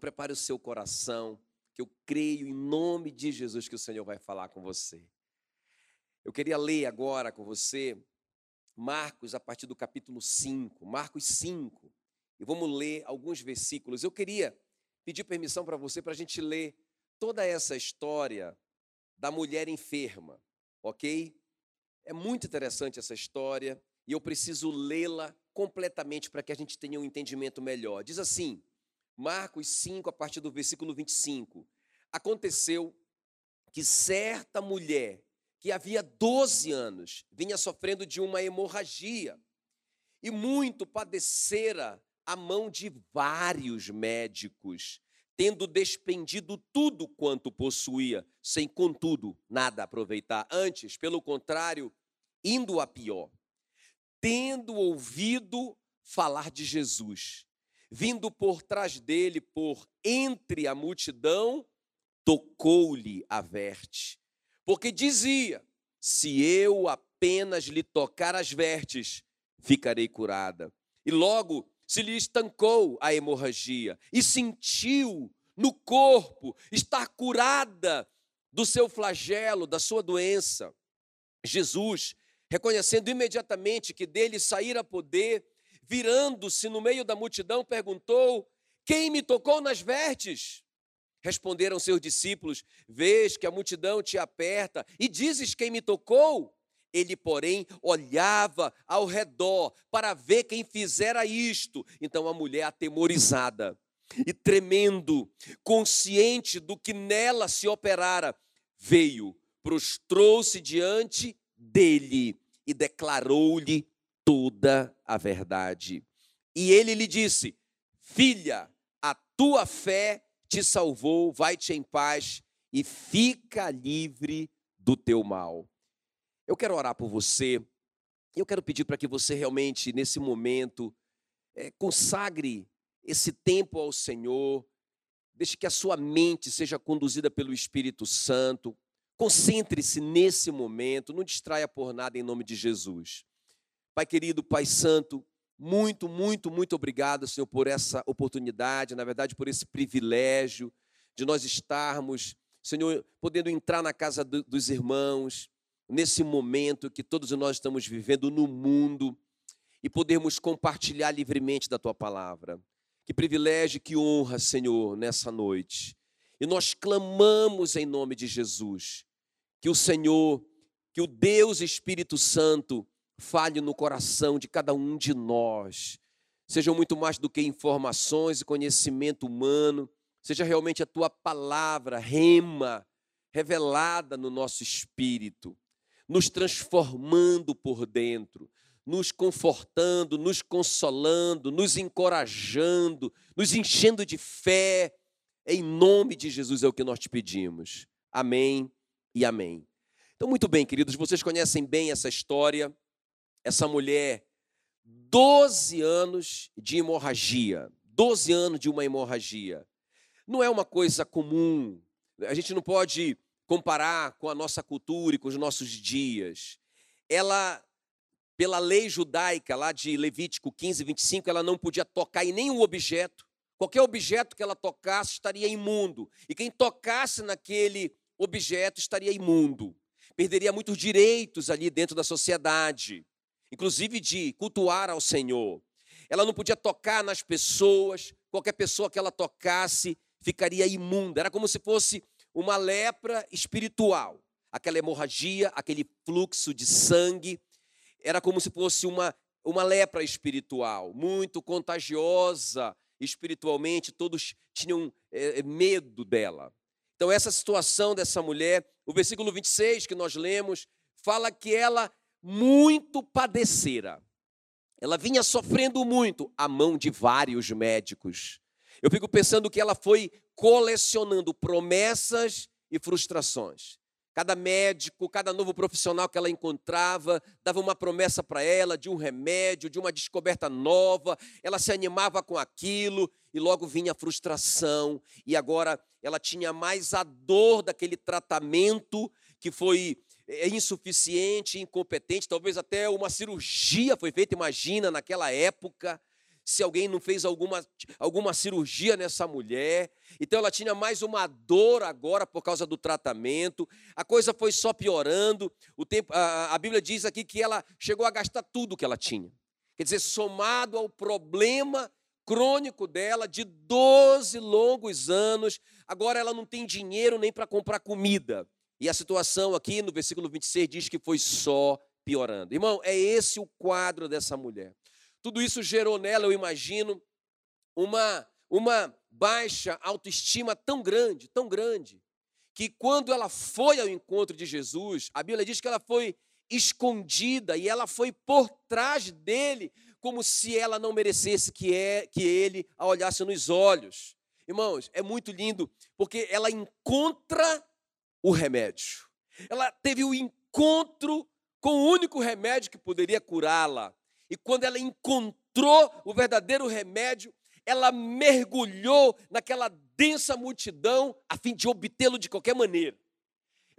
Prepare o seu coração, que eu creio em nome de Jesus que o Senhor vai falar com você. Eu queria ler agora com você Marcos, a partir do capítulo 5, Marcos 5, e vamos ler alguns versículos. Eu queria pedir permissão para você para a gente ler toda essa história da mulher enferma, ok? É muito interessante essa história e eu preciso lê-la completamente para que a gente tenha um entendimento melhor. Diz assim, Marcos 5, a partir do versículo 25: Aconteceu que certa mulher que havia 12 anos vinha sofrendo de uma hemorragia e muito padecera a mão de vários médicos, tendo despendido tudo quanto possuía, sem contudo nada aproveitar. Antes, pelo contrário, indo a pior. Tendo ouvido falar de Jesus, vindo por trás dele, por entre a multidão, tocou-lhe a verte porque dizia: se eu apenas lhe tocar as vertes, ficarei curada. E logo se lhe estancou a hemorragia e sentiu no corpo estar curada do seu flagelo, da sua doença. Jesus, reconhecendo imediatamente que dele saíra poder, virando-se no meio da multidão, perguntou: Quem me tocou nas vertes? Responderam seus discípulos: Vês que a multidão te aperta e dizes quem me tocou? Ele, porém, olhava ao redor para ver quem fizera isto. Então a mulher, atemorizada e tremendo, consciente do que nela se operara, veio, prostrou-se diante dele e declarou-lhe toda a verdade. E ele lhe disse: Filha, a tua fé te salvou, vai-te em paz e fica livre do teu mal. Eu quero orar por você, eu quero pedir para que você realmente, nesse momento, é, consagre esse tempo ao Senhor, deixe que a sua mente seja conduzida pelo Espírito Santo, concentre-se nesse momento, não distraia por nada em nome de Jesus. Pai querido, Pai Santo, muito, muito, muito obrigado, Senhor, por essa oportunidade, na verdade, por esse privilégio de nós estarmos, Senhor, podendo entrar na casa do, dos irmãos, nesse momento que todos nós estamos vivendo no mundo e podermos compartilhar livremente da tua palavra. Que privilégio, que honra, Senhor, nessa noite. E nós clamamos em nome de Jesus, que o Senhor, que o Deus Espírito Santo, fale no coração de cada um de nós. Sejam muito mais do que informações e conhecimento humano, seja realmente a tua palavra, rema, revelada no nosso espírito, nos transformando por dentro, nos confortando, nos consolando, nos encorajando, nos enchendo de fé. Em nome de Jesus é o que nós te pedimos. Amém e amém. Então, muito bem, queridos, vocês conhecem bem essa história essa mulher 12 anos de hemorragia. 12 anos de uma hemorragia. Não é uma coisa comum. A gente não pode comparar com a nossa cultura e com os nossos dias. Ela, pela lei judaica lá de Levítico 15, 25, ela não podia tocar em nenhum objeto. Qualquer objeto que ela tocasse estaria imundo. E quem tocasse naquele objeto estaria imundo. Perderia muitos direitos ali dentro da sociedade inclusive de cultuar ao Senhor. Ela não podia tocar nas pessoas, qualquer pessoa que ela tocasse ficaria imunda. Era como se fosse uma lepra espiritual. Aquela hemorragia, aquele fluxo de sangue, era como se fosse uma, uma lepra espiritual, muito contagiosa espiritualmente, todos tinham é, medo dela. Então, essa situação dessa mulher, o versículo 26 que nós lemos, fala que ela muito padecera. Ela vinha sofrendo muito à mão de vários médicos. Eu fico pensando que ela foi colecionando promessas e frustrações. Cada médico, cada novo profissional que ela encontrava, dava uma promessa para ela de um remédio, de uma descoberta nova. Ela se animava com aquilo e logo vinha a frustração. E agora ela tinha mais a dor daquele tratamento que foi é insuficiente, incompetente, talvez até uma cirurgia foi feita, imagina, naquela época, se alguém não fez alguma, alguma cirurgia nessa mulher. Então ela tinha mais uma dor agora por causa do tratamento. A coisa foi só piorando. O tempo, a, a Bíblia diz aqui que ela chegou a gastar tudo que ela tinha. Quer dizer, somado ao problema crônico dela de 12 longos anos, agora ela não tem dinheiro nem para comprar comida. E a situação aqui no versículo 26 diz que foi só piorando. Irmão, é esse o quadro dessa mulher. Tudo isso gerou nela, eu imagino, uma, uma baixa autoestima tão grande, tão grande, que quando ela foi ao encontro de Jesus, a Bíblia diz que ela foi escondida e ela foi por trás dele, como se ela não merecesse que, é, que ele a olhasse nos olhos. Irmãos, é muito lindo, porque ela encontra o remédio. Ela teve o encontro com o único remédio que poderia curá-la. E quando ela encontrou o verdadeiro remédio, ela mergulhou naquela densa multidão a fim de obtê-lo de qualquer maneira.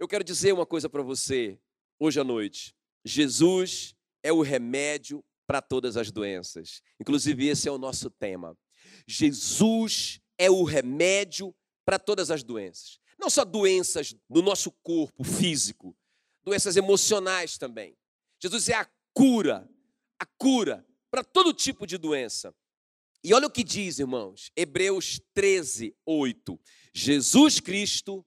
Eu quero dizer uma coisa para você hoje à noite. Jesus é o remédio para todas as doenças. Inclusive, esse é o nosso tema. Jesus é o remédio para todas as doenças. Não só doenças do nosso corpo físico, doenças emocionais também. Jesus é a cura, a cura para todo tipo de doença. E olha o que diz, irmãos, Hebreus 13, 8. Jesus Cristo,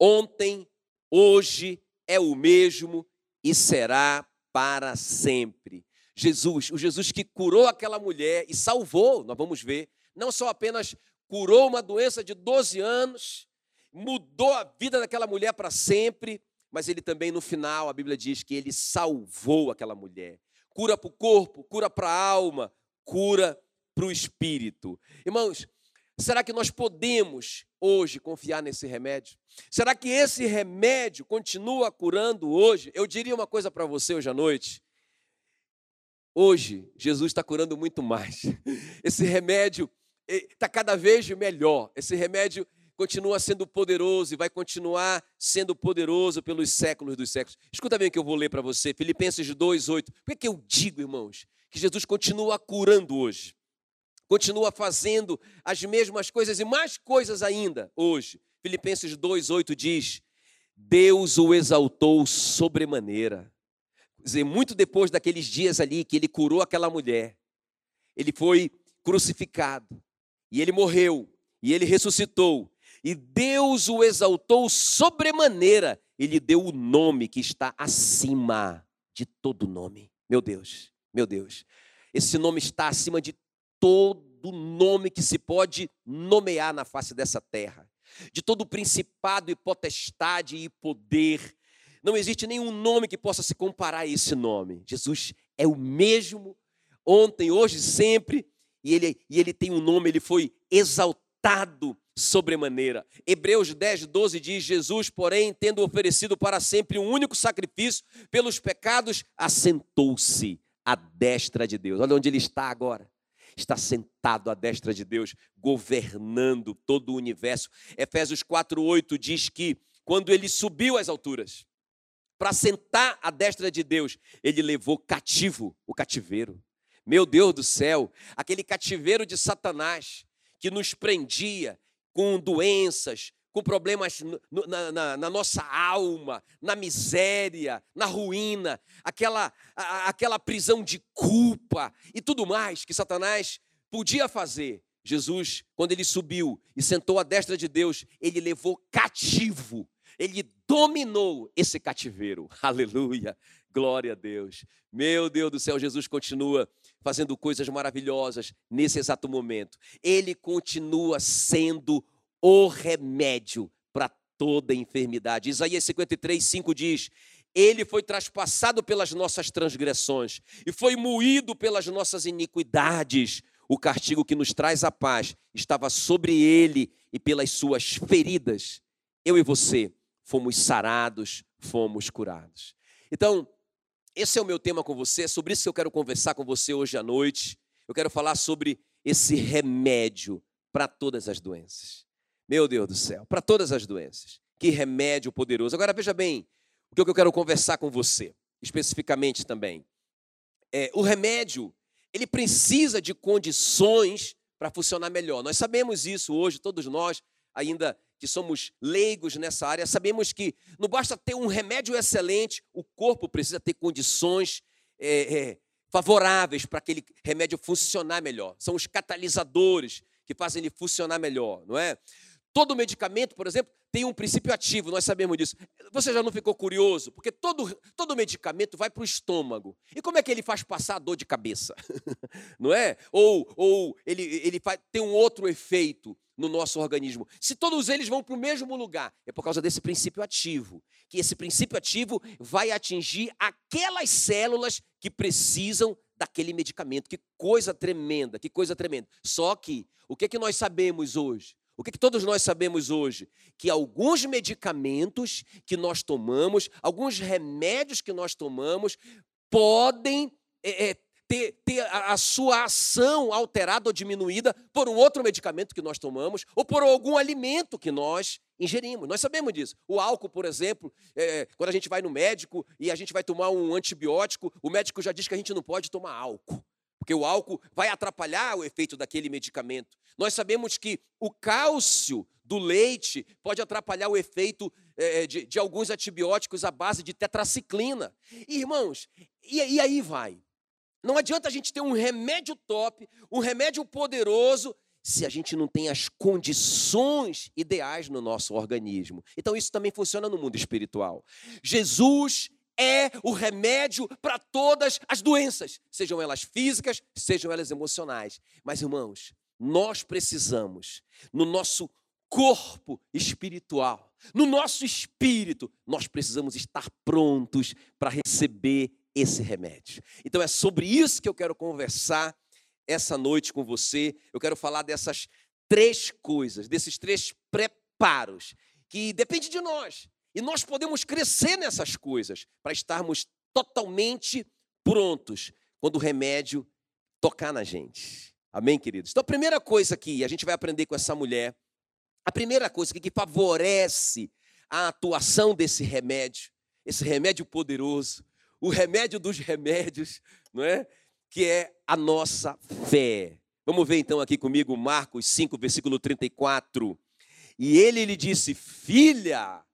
ontem, hoje, é o mesmo e será para sempre. Jesus, o Jesus que curou aquela mulher e salvou, nós vamos ver, não só apenas curou uma doença de 12 anos, mudou a vida daquela mulher para sempre, mas ele também, no final, a Bíblia diz que ele salvou aquela mulher. Cura para o corpo, cura para a alma, cura para o espírito. Irmãos, será que nós podemos hoje confiar nesse remédio? Será que esse remédio continua curando hoje? Eu diria uma coisa para você hoje à noite. Hoje, Jesus está curando muito mais. Esse remédio está cada vez melhor. Esse remédio continua sendo poderoso e vai continuar sendo poderoso pelos séculos dos séculos. Escuta bem o que eu vou ler para você, Filipenses 2:8. Por que, que eu digo, irmãos, que Jesus continua curando hoje? Continua fazendo as mesmas coisas e mais coisas ainda hoje. Filipenses 2:8 diz: Deus o exaltou sobremaneira. Quer dizer, muito depois daqueles dias ali que ele curou aquela mulher, ele foi crucificado e ele morreu e ele ressuscitou e Deus o exaltou sobremaneira, ele deu o nome que está acima de todo nome. Meu Deus, meu Deus. Esse nome está acima de todo nome que se pode nomear na face dessa terra. De todo principado e potestade e poder. Não existe nenhum nome que possa se comparar a esse nome. Jesus é o mesmo ontem, hoje, sempre. E ele, e ele tem um nome, ele foi exaltado sobremaneira. Hebreus 10, 12 diz: Jesus, porém, tendo oferecido para sempre um único sacrifício pelos pecados, assentou-se à destra de Deus. Olha onde ele está agora. Está sentado à destra de Deus, governando todo o universo. Efésios 4, 8 diz que quando ele subiu às alturas, para sentar à destra de Deus, ele levou cativo o cativeiro. Meu Deus do céu, aquele cativeiro de Satanás que nos prendia, com doenças, com problemas na, na, na, nossa alma, na miséria, na ruína, aquela, a, aquela prisão de culpa e tudo mais que Satanás podia fazer. Jesus, quando ele subiu e sentou à destra de Deus, ele levou cativo, ele dominou esse cativeiro. Aleluia, glória a Deus. Meu Deus do céu, Jesus continua fazendo coisas maravilhosas nesse exato momento. Ele continua sendo o remédio para toda enfermidade. Isaías 53, 5 diz: Ele foi traspassado pelas nossas transgressões e foi moído pelas nossas iniquidades. O castigo que nos traz a paz estava sobre ele e pelas suas feridas. Eu e você fomos sarados, fomos curados. Então, esse é o meu tema com você, é sobre isso que eu quero conversar com você hoje à noite. Eu quero falar sobre esse remédio para todas as doenças. Meu Deus do céu, para todas as doenças. Que remédio poderoso. Agora veja bem, o que eu quero conversar com você, especificamente também. É, o remédio ele precisa de condições para funcionar melhor. Nós sabemos isso hoje, todos nós, ainda que somos leigos nessa área, sabemos que não basta ter um remédio excelente, o corpo precisa ter condições é, é, favoráveis para aquele remédio funcionar melhor. São os catalisadores que fazem ele funcionar melhor, não é? Todo medicamento, por exemplo, tem um princípio ativo, nós sabemos disso. Você já não ficou curioso? Porque todo, todo medicamento vai para o estômago. E como é que ele faz passar a dor de cabeça? não é? Ou, ou ele, ele faz, tem um outro efeito no nosso organismo. Se todos eles vão para o mesmo lugar, é por causa desse princípio ativo. Que esse princípio ativo vai atingir aquelas células que precisam daquele medicamento. Que coisa tremenda, que coisa tremenda. Só que, o que, é que nós sabemos hoje? O que, que, todos nós sabemos hoje? Que alguns medicamentos que nós tomamos, alguns remédios que nós tomamos, podem é, é, ter, ter a, sua ação alterada ou diminuída por um outro medicamento que nós tomamos ou por algum alimento que nós ingerimos. Nós sabemos disso. O álcool, por exemplo, é, quando a gente vai no médico e a gente vai tomar um antibiótico, o médico já diz que a gente não pode tomar álcool porque o álcool vai atrapalhar o efeito daquele medicamento. Nós sabemos que o cálcio do leite pode atrapalhar o efeito é, de, de, alguns antibióticos à base de tetraciclina. E, irmãos, e, e aí vai. Não adianta a gente ter um remédio top, um remédio poderoso, se a gente não tem as condições ideais no nosso organismo. Então, isso também funciona no mundo espiritual. Jesus é o remédio para todas as doenças, sejam elas físicas, sejam elas emocionais. Mas, irmãos, nós precisamos, no nosso corpo espiritual, no nosso espírito, nós precisamos estar prontos para receber esse remédio. Então, é sobre isso que eu quero conversar essa noite com você. Eu quero falar dessas três coisas, desses três preparos, que depende de nós. E nós podemos crescer nessas coisas para estarmos totalmente prontos quando o remédio tocar na gente. Amém, queridos? Então, a primeira coisa que a gente vai aprender com essa mulher, a primeira coisa que favorece a atuação desse remédio, esse remédio poderoso, o remédio dos remédios, não é? Que é a nossa fé. Vamos ver então aqui comigo Marcos 5, versículo 34. E ele lhe disse: Filha,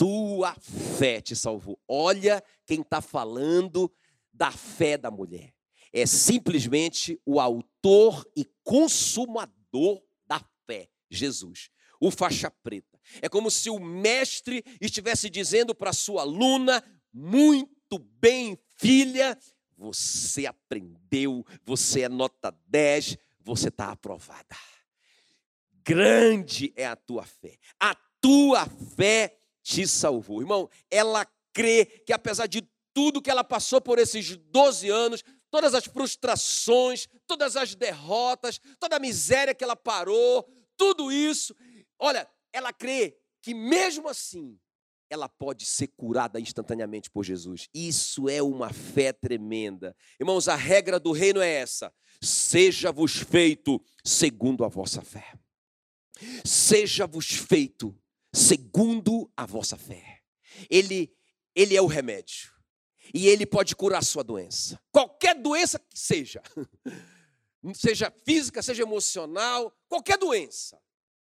tua fé te salvou. Olha quem está falando da fé da mulher. É simplesmente o autor e consumador da fé, Jesus, o faixa preta. É como se o mestre estivesse dizendo para sua aluna: muito bem, filha, você aprendeu, você é nota 10, você está aprovada. Grande é a tua fé. A tua fé te salvou. Irmão, ela crê que apesar de tudo que ela passou por esses 12 anos, todas as frustrações, todas as derrotas, toda a miséria que ela parou, tudo isso, olha, ela crê que mesmo assim ela pode ser curada instantaneamente por Jesus. Isso é uma fé tremenda. Irmãos, a regra do reino é essa: seja-vos feito segundo a vossa fé. Seja-vos feito segundo a vossa fé. Ele, ele é o remédio. E ele pode curar a sua doença. Qualquer doença que seja. Seja física, seja emocional, qualquer doença.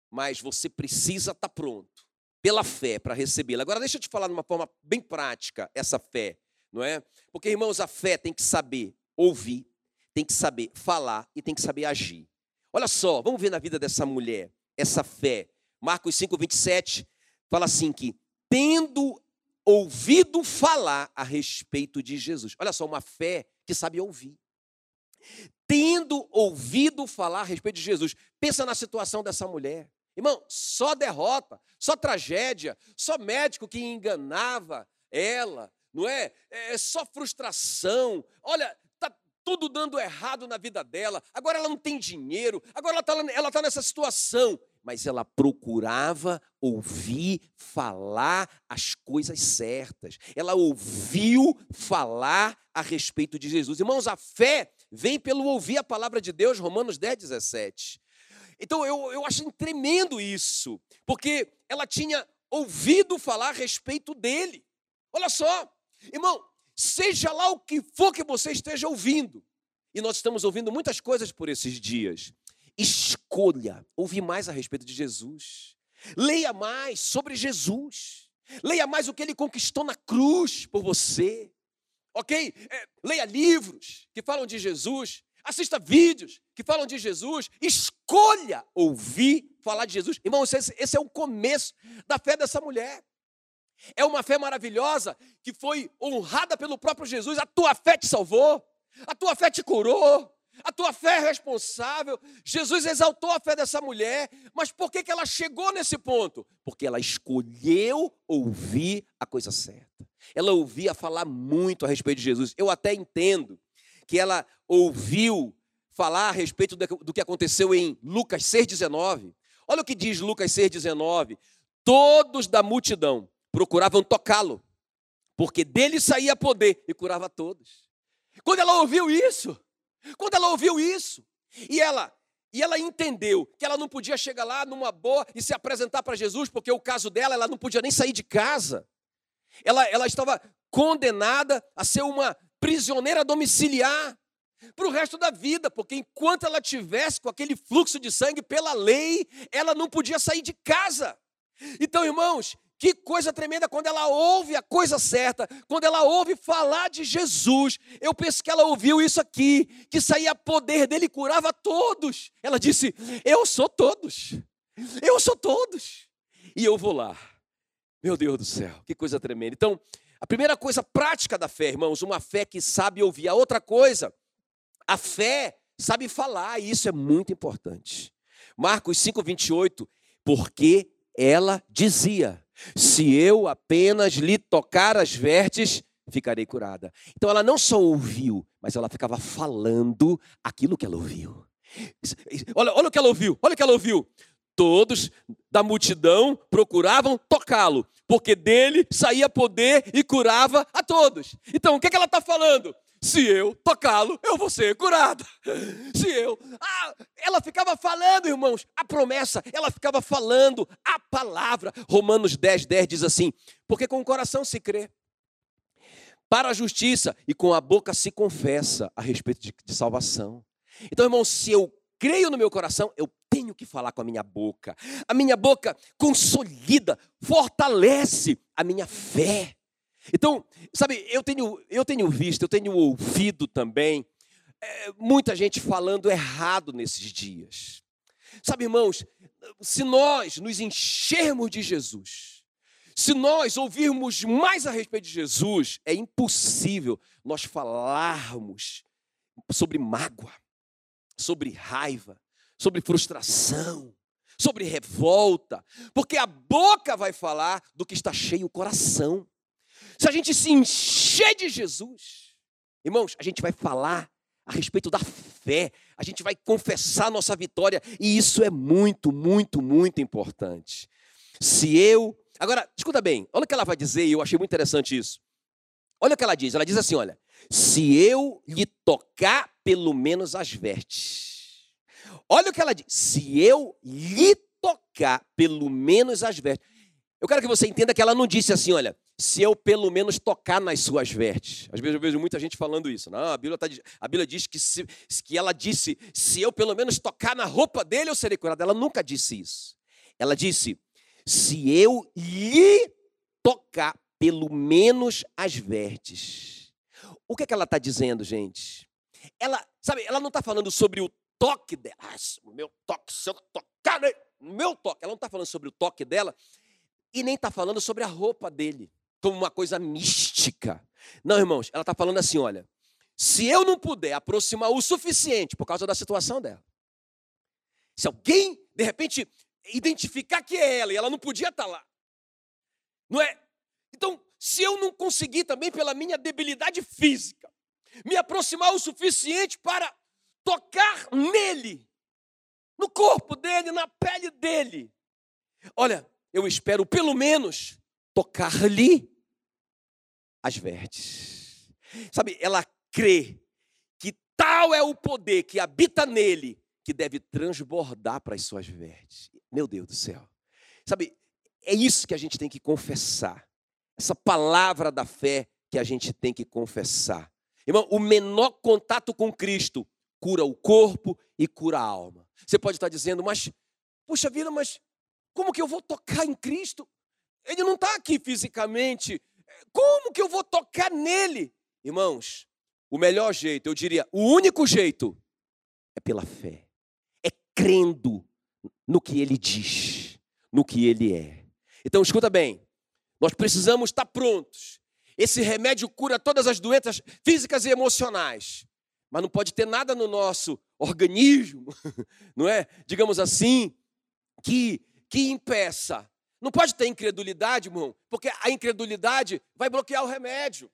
Mas você precisa estar pronto pela fé para recebê-la. Agora deixa eu te falar de uma forma bem prática essa fé, não é? Porque irmãos, a fé tem que saber ouvir, tem que saber falar e tem que saber agir. Olha só, vamos ver na vida dessa mulher essa fé Marcos 5, 27, fala assim que, tendo ouvido falar a respeito de Jesus. Olha só, uma fé que sabe ouvir. Tendo ouvido falar a respeito de Jesus. Pensa na situação dessa mulher. Irmão, só derrota, só tragédia, só médico que enganava ela, não é? É só frustração. Olha, tá tudo dando errado na vida dela. Agora ela não tem dinheiro, agora ela está ela tá nessa situação mas ela procurava ouvir falar as coisas certas. Ela ouviu falar a respeito de Jesus. Irmãos, a fé vem pelo ouvir a palavra de Deus, Romanos 10, 17. Então eu, eu acho tremendo isso, porque ela tinha ouvido falar a respeito dele. Olha só, irmão, seja lá o que for que você esteja ouvindo, e nós estamos ouvindo muitas coisas por esses dias. Escolha ouvir mais a respeito de Jesus. Leia mais sobre Jesus. Leia mais o que ele conquistou na cruz por você. Ok? É, leia livros que falam de Jesus. Assista vídeos que falam de Jesus. Escolha ouvir falar de Jesus. Irmãos, esse, esse é o começo da fé dessa mulher. É uma fé maravilhosa que foi honrada pelo próprio Jesus. A tua fé te salvou, a tua fé te curou, a tua fé é responsável. Jesus exaltou a fé dessa mulher, mas por que, que ela chegou nesse ponto? Porque ela escolheu ouvir a coisa certa. Ela ouvia falar muito a respeito de Jesus. Eu até entendo que ela ouviu falar a respeito do que aconteceu em Lucas 6,19. Olha o que diz Lucas 6,19. Todos da multidão procuravam tocá-lo, porque dele saía poder e curava todos. Quando ela ouviu isso, quando ela ouviu isso, e ela e ela entendeu que ela não podia chegar lá numa boa e se apresentar para Jesus, porque o caso dela, ela não podia nem sair de casa. Ela, ela estava condenada a ser uma prisioneira domiciliar para o resto da vida, porque enquanto ela tivesse com aquele fluxo de sangue pela lei, ela não podia sair de casa. Então, irmãos, que coisa tremenda quando ela ouve a coisa certa, quando ela ouve falar de Jesus. Eu penso que ela ouviu isso aqui, que saía poder dele e curava todos. Ela disse: Eu sou todos, eu sou todos, e eu vou lá. Meu Deus do céu, que coisa tremenda. Então, a primeira coisa prática da fé, irmãos, uma fé que sabe ouvir. A outra coisa, a fé sabe falar, e isso é muito importante. Marcos 5, 28, porque ela dizia: se eu apenas lhe tocar as vertes, ficarei curada. Então ela não só ouviu, mas ela ficava falando aquilo que ela ouviu. Olha, olha o que ela ouviu, olha o que ela ouviu. Todos da multidão procuravam tocá-lo, porque dele saía poder e curava a todos. Então, o que, é que ela está falando? Se eu tocá-lo, eu vou ser curado. Se eu. Ah, ela ficava falando, irmãos, a promessa, ela ficava falando a palavra. Romanos 10, 10 diz assim: Porque com o coração se crê para a justiça e com a boca se confessa a respeito de, de salvação. Então, irmãos, se eu creio no meu coração, eu tenho que falar com a minha boca. A minha boca consolida, fortalece a minha fé. Então, sabe, eu tenho, eu tenho visto, eu tenho ouvido também é, muita gente falando errado nesses dias. Sabe, irmãos, se nós nos enchermos de Jesus, se nós ouvirmos mais a respeito de Jesus, é impossível nós falarmos sobre mágoa, sobre raiva, sobre frustração, sobre revolta, porque a boca vai falar do que está cheio o coração. Se a gente se encher de Jesus, irmãos, a gente vai falar a respeito da fé, a gente vai confessar nossa vitória, e isso é muito, muito, muito importante. Se eu. Agora, escuta bem, olha o que ela vai dizer, e eu achei muito interessante isso. Olha o que ela diz, ela diz assim: olha, se eu lhe tocar pelo menos as vestes. Olha o que ela diz, se eu lhe tocar pelo menos as vestes. Eu quero que você entenda que ela não disse assim, olha, se eu pelo menos tocar nas suas vestes. Às vezes eu vejo muita gente falando isso. Não, a Bíblia, tá, a Bíblia diz que, se, que ela disse: se eu pelo menos tocar na roupa dele, eu serei curado. Ela nunca disse isso. Ela disse: se eu lhe tocar pelo menos as vestes. O que, é que ela está dizendo, gente? Ela, sabe, ela não está falando sobre o toque dela. Ah, meu toque, se eu tocar no meu toque. Ela não está falando sobre o toque dela e nem está falando sobre a roupa dele como uma coisa mística. Não, irmãos, ela está falando assim: olha, se eu não puder aproximar o suficiente por causa da situação dela, se alguém, de repente, identificar que é ela e ela não podia estar tá lá, não é? Então, se eu não conseguir também, pela minha debilidade física, me aproximar o suficiente para tocar nele, no corpo dele, na pele dele, olha, eu espero pelo menos tocar-lhe as verdes. Sabe, ela crê que tal é o poder que habita nele que deve transbordar para as suas verdes. Meu Deus do céu. Sabe, é isso que a gente tem que confessar. Essa palavra da fé que a gente tem que confessar. Irmão, o menor contato com Cristo cura o corpo e cura a alma. Você pode estar dizendo, mas, puxa vida, mas como que eu vou tocar em Cristo? Ele não está aqui fisicamente. Como que eu vou tocar nele? Irmãos, o melhor jeito, eu diria, o único jeito é pela fé. É crendo no que ele diz, no que ele é. Então, escuta bem. Nós precisamos estar prontos. Esse remédio cura todas as doenças físicas e emocionais. Mas não pode ter nada no nosso organismo, não é? Digamos assim, que que impeça. Não pode ter incredulidade, irmão, porque a incredulidade vai bloquear o remédio.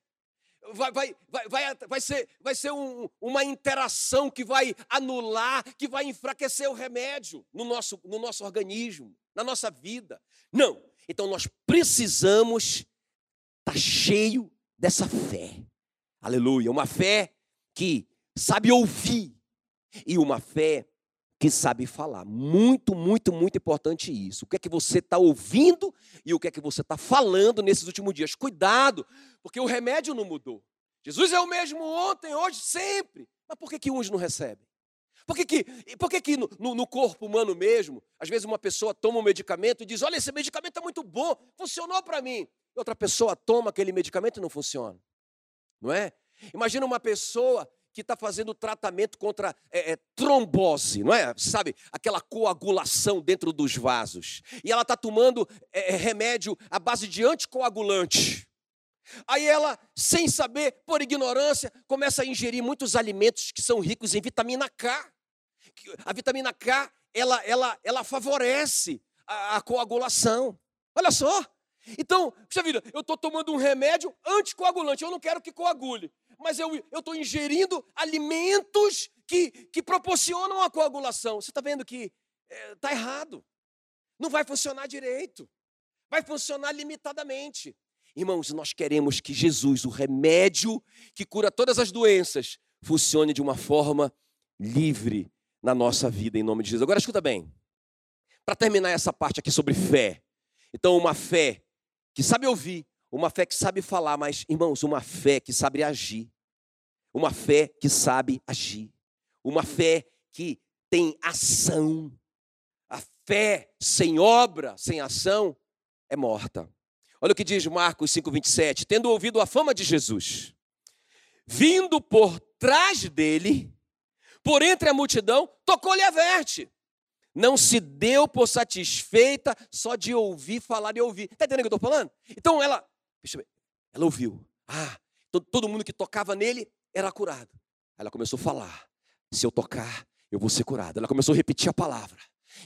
Vai, vai, vai, vai, vai ser, vai ser um, uma interação que vai anular, que vai enfraquecer o remédio no nosso, no nosso organismo, na nossa vida. Não. Então nós precisamos estar tá cheio dessa fé. Aleluia. Uma fé que sabe ouvir e uma fé que sabe falar. Muito, muito, muito importante isso. O que é que você está ouvindo e o que é que você está falando nesses últimos dias. Cuidado, porque o remédio não mudou. Jesus é o mesmo ontem, hoje, sempre. Mas por que, que uns não recebem? Por que, que, por que, que no, no, corpo humano mesmo, às vezes uma pessoa toma um medicamento e diz: Olha, esse medicamento é muito bom, funcionou para mim. E outra pessoa toma aquele medicamento e não funciona. Não é? Imagina uma pessoa que está fazendo tratamento contra é, é, trombose, não é? Sabe, aquela coagulação dentro dos vasos. E ela está tomando é, é, remédio à base de anticoagulante. Aí ela, sem saber, por ignorância, começa a ingerir muitos alimentos que são ricos em vitamina K. A vitamina K, ela, ela, ela favorece a, a coagulação. Olha só. Então, puxa vida, eu estou tomando um remédio anticoagulante, eu não quero que coagule mas eu estou ingerindo alimentos que, que proporcionam a coagulação. Você está vendo que está é, errado. Não vai funcionar direito. Vai funcionar limitadamente. Irmãos, nós queremos que Jesus, o remédio que cura todas as doenças, funcione de uma forma livre na nossa vida, em nome de Jesus. Agora escuta bem. Para terminar essa parte aqui sobre fé. Então, uma fé que sabe ouvir, uma fé que sabe falar, mas, irmãos, uma fé que sabe agir. Uma fé que sabe agir. Uma fé que tem ação. A fé sem obra, sem ação, é morta. Olha o que diz Marcos 5,27. Tendo ouvido a fama de Jesus, vindo por trás dele, por entre a multidão, tocou-lhe a verte. Não se deu por satisfeita só de ouvir falar e ouvir. Está entendendo o que eu estou falando? Então ela, ela ouviu. Ah, todo mundo que tocava nele era curado. Ela começou a falar: se eu tocar, eu vou ser curado. Ela começou a repetir a palavra.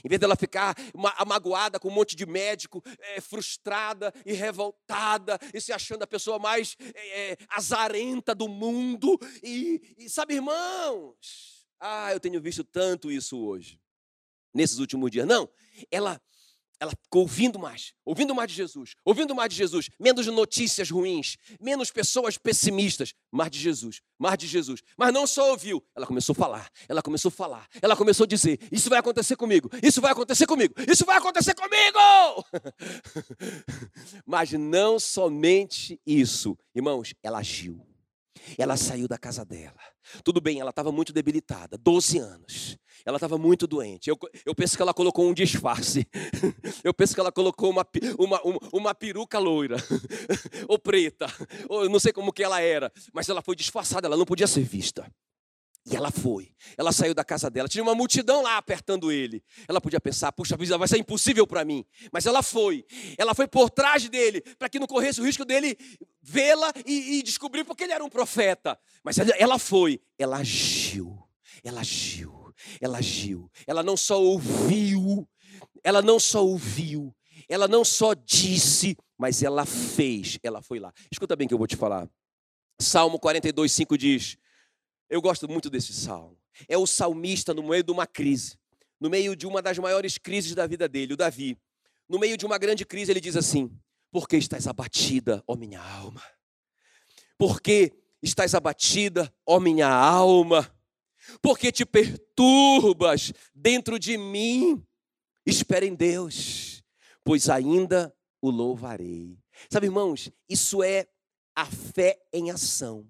Em vez dela ficar amagoada com um monte de médico, é, frustrada e revoltada, e se achando a pessoa mais é, azarenta do mundo. E, e sabe, irmãos, ah, eu tenho visto tanto isso hoje, nesses últimos dias. Não, ela ela ficou ouvindo mais, ouvindo mais de Jesus, ouvindo mais de Jesus, menos notícias ruins, menos pessoas pessimistas, mais de Jesus, mais de Jesus. Mas não só ouviu, ela começou a falar, ela começou a falar, ela começou a dizer: Isso vai acontecer comigo, isso vai acontecer comigo, isso vai acontecer comigo. Mas não somente isso, irmãos, ela agiu, ela saiu da casa dela. Tudo bem, ela estava muito debilitada, 12 anos. Ela estava muito doente. Eu, eu penso que ela colocou um disfarce. Eu penso que ela colocou uma, uma, uma, uma peruca loira. ou preta. Ou eu não sei como que ela era. Mas ela foi disfarçada, ela não podia ser vista. E ela foi. Ela saiu da casa dela. Tinha uma multidão lá apertando ele. Ela podia pensar: puxa vida, vai ser impossível para mim. Mas ela foi. Ela foi por trás dele, para que não corresse o risco dele vê-la e, e, descobrir porque ele era um profeta. Mas ela, ela foi. Ela agiu. Ela agiu ela agiu. Ela não só ouviu, ela não só ouviu, ela não só disse, mas ela fez. Ela foi lá. Escuta bem que eu vou te falar. Salmo 42, 5 diz. Eu gosto muito desse salmo. É o salmista no meio de uma crise, no meio de uma das maiores crises da vida dele, o Davi. No meio de uma grande crise, ele diz assim: Por que estás abatida, ó minha alma? Por que estás abatida, ó minha alma? porque te perturbas dentro de mim. Espera em Deus, pois ainda o louvarei. Sabe, irmãos, isso é a fé em ação.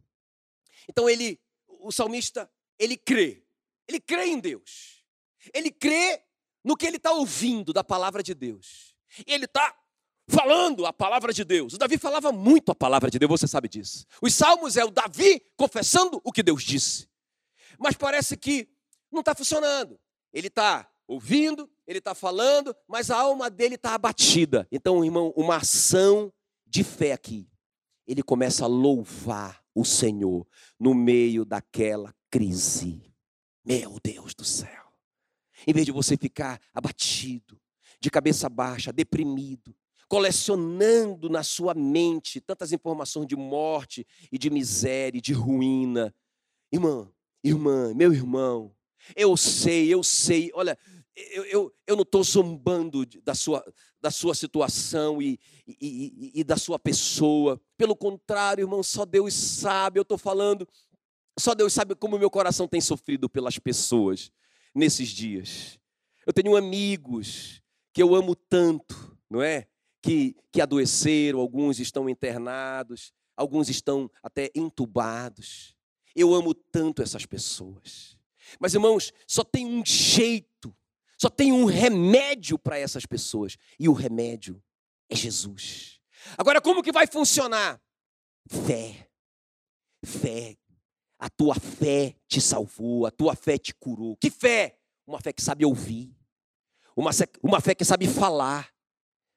Então ele, o salmista, ele crê. Ele crê em Deus. Ele crê no que ele está ouvindo da palavra de Deus. E ele está falando a palavra de Deus. O Davi falava muito a palavra de Deus, você sabe disso. Os salmos é o Davi confessando o que Deus disse. Mas parece que não está funcionando. Ele está ouvindo, ele está falando, mas a alma dele está abatida. Então, irmão, uma ação de fé aqui. Ele começa a louvar o Senhor no meio daquela crise. Meu Deus do céu. Em vez de você ficar abatido, de cabeça baixa, deprimido, colecionando na sua mente tantas informações de morte e de miséria, e de ruína. Irmã, irmã, meu irmão, eu sei, eu sei, olha, eu, eu, eu não estou zombando da sua, da sua situação e, e, e, e da sua pessoa. Pelo contrário, irmão, só Deus sabe, eu estou falando, só Deus sabe como meu coração tem sofrido pelas pessoas nesses dias. Eu tenho amigos que eu amo tanto, não é? Que, que adoeceram, alguns estão internados, alguns estão até entubados. Eu amo tanto essas pessoas. Mas, irmãos, só tem um jeito, só tem um remédio para essas pessoas. E o remédio é Jesus. Agora, como que vai funcionar? Fé. Fé. A tua fé te salvou, a tua fé te curou. Que fé? Uma fé que sabe ouvir, uma, uma fé que sabe falar,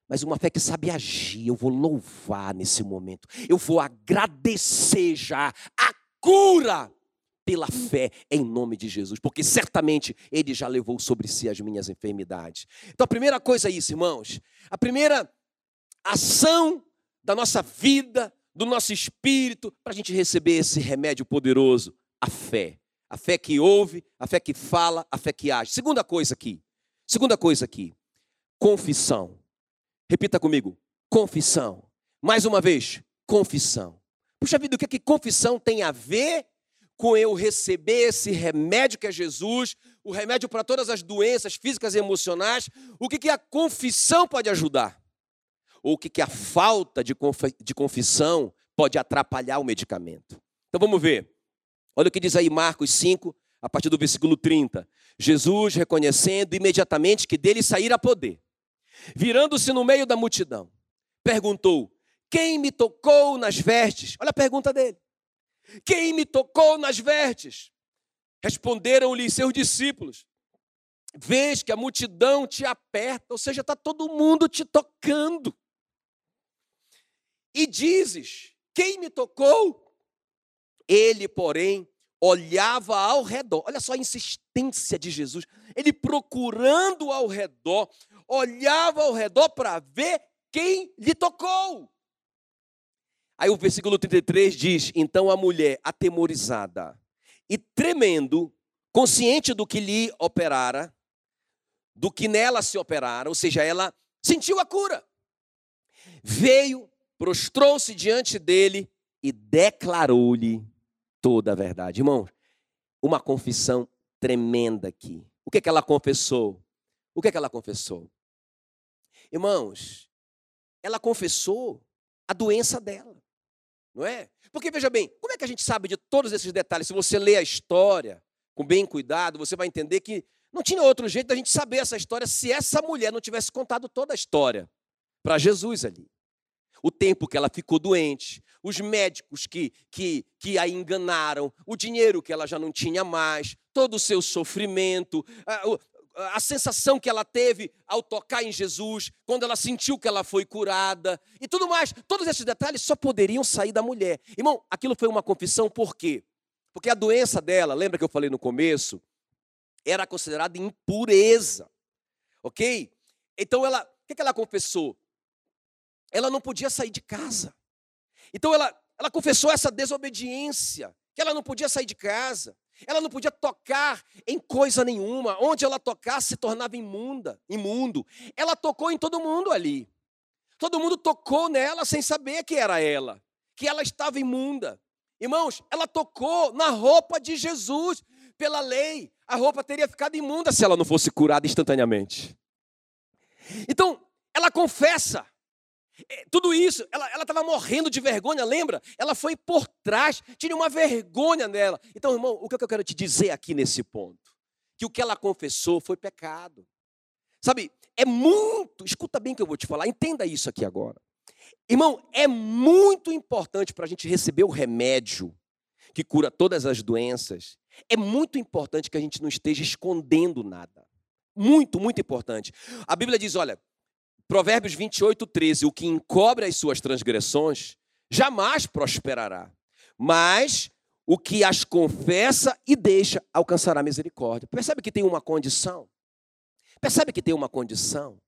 mas uma fé que sabe agir. Eu vou louvar nesse momento, eu vou agradecer já a cura pela fé em nome de Jesus, porque certamente Ele já levou sobre si as minhas enfermidades. Então, a primeira coisa é isso, irmãos. A primeira ação da nossa vida, do nosso espírito, para a gente receber esse remédio poderoso, a fé. A fé que ouve, a fé que fala, a fé que age. Segunda coisa aqui. Segunda coisa aqui. Confissão. Repita comigo. Confissão. Mais uma vez, confissão. Puxa vida, o que, é que confissão tem a ver com eu receber esse remédio que é Jesus, o remédio para todas as doenças físicas e emocionais, o que, que a confissão pode ajudar? Ou o que, que a falta de, de confissão pode atrapalhar o medicamento? Então vamos ver. Olha o que diz aí Marcos 5, a partir do versículo 30. Jesus, reconhecendo imediatamente que dele saíra poder, virando-se no meio da multidão, perguntou: Quem me tocou nas vestes? Olha a pergunta dele. Quem me tocou nas vestes? Responderam-lhe seus discípulos: Vês que a multidão te aperta, ou seja, está todo mundo te tocando. E dizes: Quem me tocou? Ele, porém, olhava ao redor. Olha só a insistência de Jesus. Ele procurando ao redor, olhava ao redor para ver quem lhe tocou. Aí o versículo 33 diz: Então a mulher, atemorizada e tremendo, consciente do que lhe operara, do que nela se operara, ou seja, ela sentiu a cura, veio, prostrou-se diante dele e declarou-lhe toda a verdade. Irmãos, uma confissão tremenda aqui. O que, é que ela confessou? O que, é que ela confessou? Irmãos, ela confessou a doença dela não é? Porque veja bem, como é que a gente sabe de todos esses detalhes? Se você lê a história com bem cuidado, você vai entender que não tinha outro jeito da gente saber essa história se essa mulher não tivesse contado toda a história para Jesus ali. O tempo que ela ficou doente, os médicos que, que, que a enganaram, o dinheiro que ela já não tinha mais, todo o seu sofrimento, a sensação que ela teve ao tocar em Jesus, quando ela sentiu que ela foi curada e tudo mais. Todos esses detalhes só poderiam sair da mulher. Irmão, aquilo foi uma confissão por quê? Porque a doença dela, lembra que eu falei no começo, era considerada impureza. Ok? Então ela, o que ela confessou? Ela não podia sair de casa. Então ela, ela confessou essa desobediência, que ela não podia sair de casa. Ela não podia tocar em coisa nenhuma. Onde ela tocasse se tornava imunda, imundo. Ela tocou em todo mundo ali. Todo mundo tocou nela sem saber que era ela, que ela estava imunda. Irmãos, ela tocou na roupa de Jesus. Pela lei, a roupa teria ficado imunda se ela não fosse curada instantaneamente. Então, ela confessa. É, tudo isso, ela estava morrendo de vergonha, lembra? Ela foi por trás, tinha uma vergonha nela. Então, irmão, o que eu quero te dizer aqui nesse ponto? Que o que ela confessou foi pecado. Sabe, é muito, escuta bem o que eu vou te falar, entenda isso aqui agora. Irmão, é muito importante para a gente receber o remédio que cura todas as doenças. É muito importante que a gente não esteja escondendo nada. Muito, muito importante. A Bíblia diz: olha, Provérbios 28, 13: o que encobre as suas transgressões jamais prosperará, mas o que as confessa e deixa alcançará misericórdia. Percebe que tem uma condição? Percebe que tem uma condição?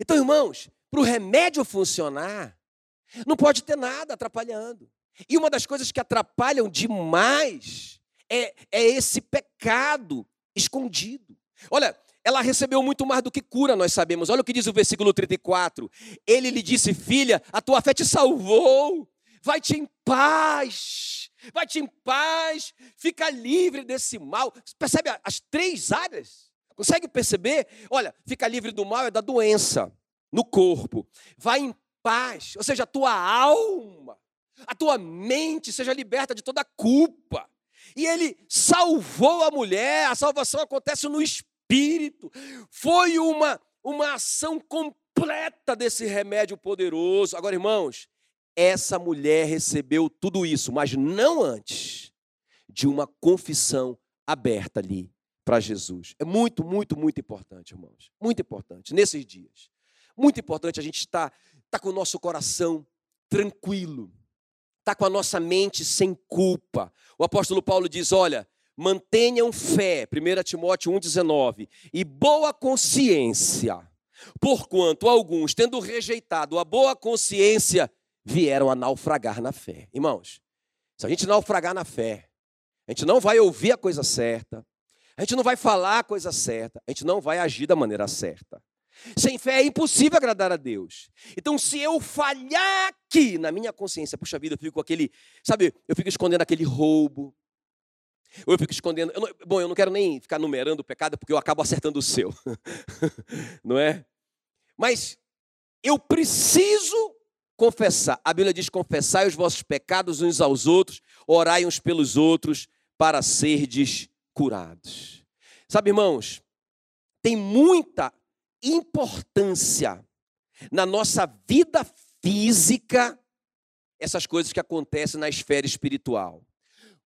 Então, irmãos, para o remédio funcionar, não pode ter nada atrapalhando. E uma das coisas que atrapalham demais é, é esse pecado escondido. Olha, ela recebeu muito mais do que cura, nós sabemos. Olha o que diz o versículo 34. Ele lhe disse: Filha, a tua fé te salvou. Vai-te em paz. Vai-te em paz. Fica livre desse mal. Percebe as três áreas? Consegue perceber? Olha, fica livre do mal é da doença no corpo. Vai em paz. Ou seja, a tua alma, a tua mente seja liberta de toda culpa. E ele salvou a mulher. A salvação acontece no espírito Espírito. Foi uma, uma ação completa desse remédio poderoso. Agora, irmãos, essa mulher recebeu tudo isso, mas não antes de uma confissão aberta ali para Jesus. É muito, muito, muito importante, irmãos. Muito importante nesses dias. Muito importante a gente estar tá, tá com o nosso coração tranquilo, tá com a nossa mente sem culpa. O apóstolo Paulo diz: olha, mantenham fé, 1 Timóteo 1,19, e boa consciência, porquanto alguns, tendo rejeitado a boa consciência, vieram a naufragar na fé. Irmãos, se a gente naufragar na fé, a gente não vai ouvir a coisa certa, a gente não vai falar a coisa certa, a gente não vai agir da maneira certa. Sem fé é impossível agradar a Deus. Então, se eu falhar aqui na minha consciência, puxa vida, eu fico com aquele, sabe, eu fico escondendo aquele roubo, ou eu fico escondendo. Eu não, bom, eu não quero nem ficar numerando o pecado, porque eu acabo acertando o seu. não é? Mas eu preciso confessar. A Bíblia diz: confessai os vossos pecados uns aos outros, orai uns pelos outros, para serdes curados. Sabe, irmãos, tem muita importância na nossa vida física essas coisas que acontecem na esfera espiritual.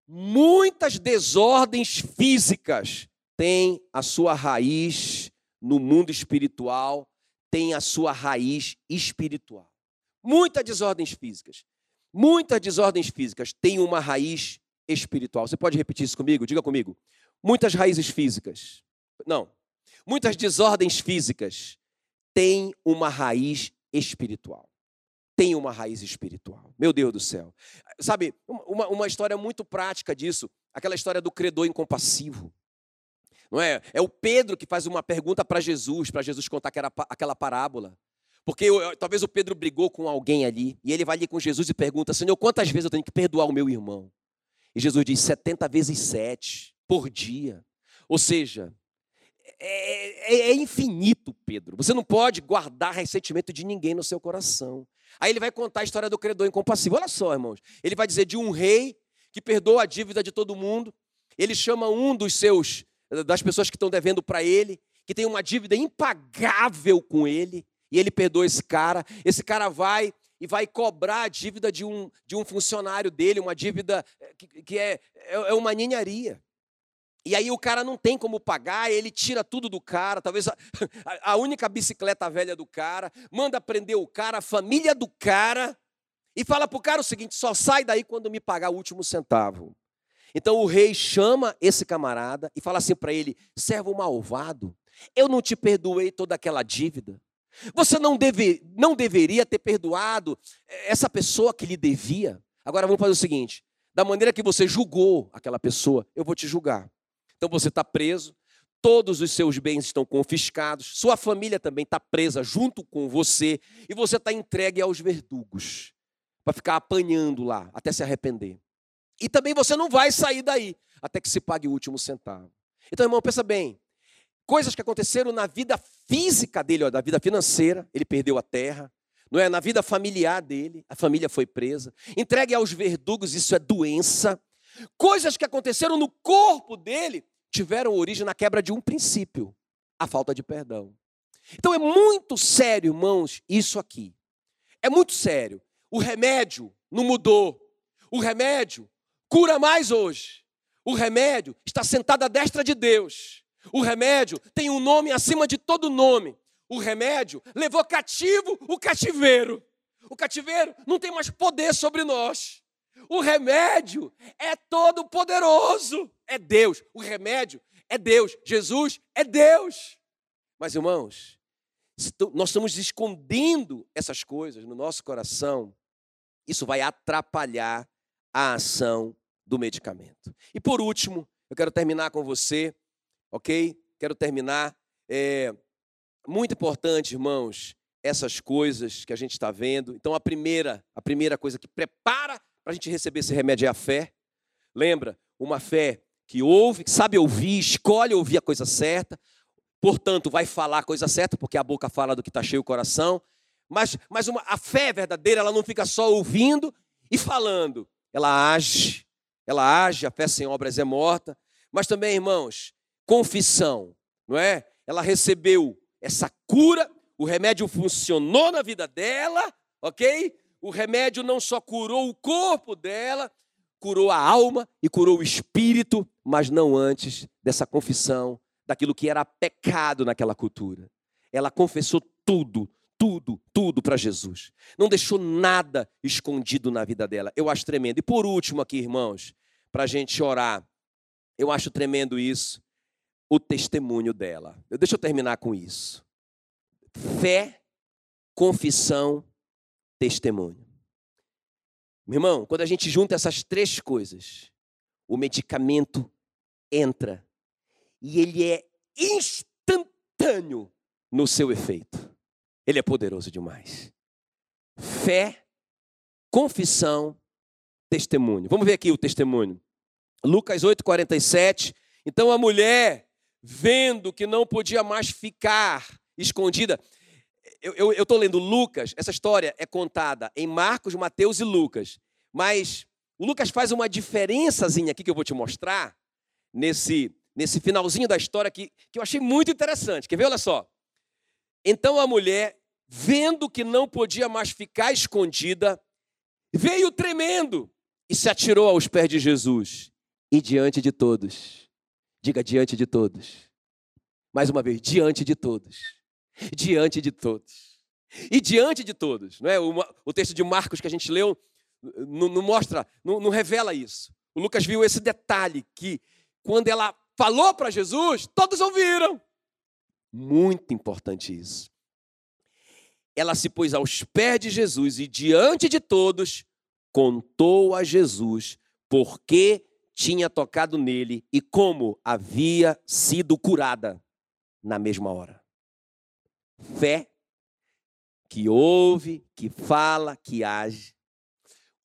Muitas desordens físicas têm a sua raiz no mundo espiritual, têm a sua raiz espiritual. Muitas desordens físicas. Muitas desordens físicas têm uma raiz espiritual. Você pode repetir isso comigo? Diga comigo. Muitas raízes físicas. Não. Muitas desordens físicas têm uma raiz espiritual tem uma raiz espiritual. Meu Deus do céu. Sabe, uma, uma história muito prática disso, aquela história do credor incompassivo. Não é? É o Pedro que faz uma pergunta para Jesus, para Jesus contar aquela, aquela parábola. Porque talvez o Pedro brigou com alguém ali, e ele vai ali com Jesus e pergunta: Senhor, quantas vezes eu tenho que perdoar o meu irmão? E Jesus diz: 70 vezes 7 por dia. Ou seja, é, é, é, infinito, Pedro. Você não pode guardar ressentimento de ninguém no seu coração. Aí ele vai contar a história do credor incompassível. Olha só, irmãos. Ele vai dizer de um rei que perdoa a dívida de todo mundo. Ele chama um dos seus, das pessoas que estão devendo para ele, que tem uma dívida impagável com ele, e ele perdoa esse cara. Esse cara vai e vai cobrar a dívida de um, de um funcionário dele, uma dívida eh, que, que é, é, é uma ninharia. E aí o cara não tem como pagar, ele tira tudo do cara, talvez a, a, única bicicleta velha do cara, manda prender o cara, a família do cara, e fala para o cara o seguinte: só sai daí quando me pagar o último centavo. Então o rei chama esse camarada e fala assim para ele: servo malvado, eu não te perdoei toda aquela dívida. Você não, deve, não deveria ter perdoado essa pessoa que lhe devia. Agora vamos fazer o seguinte: da maneira que você julgou aquela pessoa, eu vou te julgar. Então você está preso, todos os seus bens estão confiscados, sua família também está presa junto com você, e você está entregue aos verdugos, para ficar apanhando lá, até se arrepender. E também você não vai sair daí, até que se pague o último centavo. Então, irmão, pensa bem. Coisas que aconteceram na vida física dele, ó, da vida financeira, ele perdeu a terra, não é? Na vida familiar dele, a família foi presa. Entregue aos verdugos, isso é doença. Coisas que aconteceram no corpo dele tiveram origem na quebra de um princípio, a falta de perdão. Então é muito sério, irmãos, isso aqui. É muito sério. O remédio não mudou. O remédio cura mais hoje. O remédio está sentado à destra de Deus. O remédio tem um nome acima de todo nome. O remédio levou cativo o cativeiro. O cativeiro não tem mais poder sobre nós. O remédio é todo poderoso. É Deus. O remédio é Deus. Jesus é Deus. Mas, irmãos, nós estamos escondendo essas coisas no nosso coração. Isso vai atrapalhar a ação do medicamento. E por último, eu quero terminar com você, ok? Quero terminar. É, muito importante, irmãos, essas coisas que a gente está vendo. Então, a primeira, a primeira coisa que prepara para a gente receber esse remédio é a fé. Lembra? Uma fé que ouve, que sabe ouvir, escolhe ouvir a coisa certa. Portanto, vai falar a coisa certa, porque a boca fala do que está cheio o coração. Mas, mas uma, a fé verdadeira, ela não fica só ouvindo e falando. Ela age, ela age, a fé sem obras é morta. Mas também, irmãos, confissão, não é? Ela recebeu essa cura, o remédio funcionou na vida dela, ok? O remédio não só curou o corpo dela, curou a alma e curou o espírito, mas não antes dessa confissão daquilo que era pecado naquela cultura. Ela confessou tudo, tudo, tudo para Jesus. Não deixou nada escondido na vida dela. Eu acho tremendo. E por último, aqui, irmãos, para a gente orar, eu acho tremendo isso, o testemunho dela. Deixa eu terminar com isso. Fé, confissão testemunho. Meu irmão, quando a gente junta essas três coisas, o medicamento entra e ele é instantâneo no seu efeito. Ele é poderoso demais. Fé, confissão, testemunho. Vamos ver aqui o testemunho. Lucas 8:47. Então a mulher, vendo que não podia mais ficar escondida, eu estou lendo Lucas, essa história é contada em Marcos, Mateus e Lucas. Mas o Lucas faz uma diferençazinha aqui que eu vou te mostrar, nesse, nesse finalzinho da história que, que eu achei muito interessante. Quer ver? Olha só. Então a mulher, vendo que não podia mais ficar escondida, veio tremendo e se atirou aos pés de Jesus e diante de todos. Diga diante de todos. Mais uma vez, diante de todos diante de todos. E diante de todos, não é? O, o texto de Marcos que a gente leu não, não mostra, não, não revela isso. O Lucas viu esse detalhe que quando ela falou para Jesus, todos ouviram. Muito importante isso. Ela se pôs aos pés de Jesus e diante de todos contou a Jesus por que tinha tocado nele e como havia sido curada na mesma hora fé, que ouve, que fala, que age.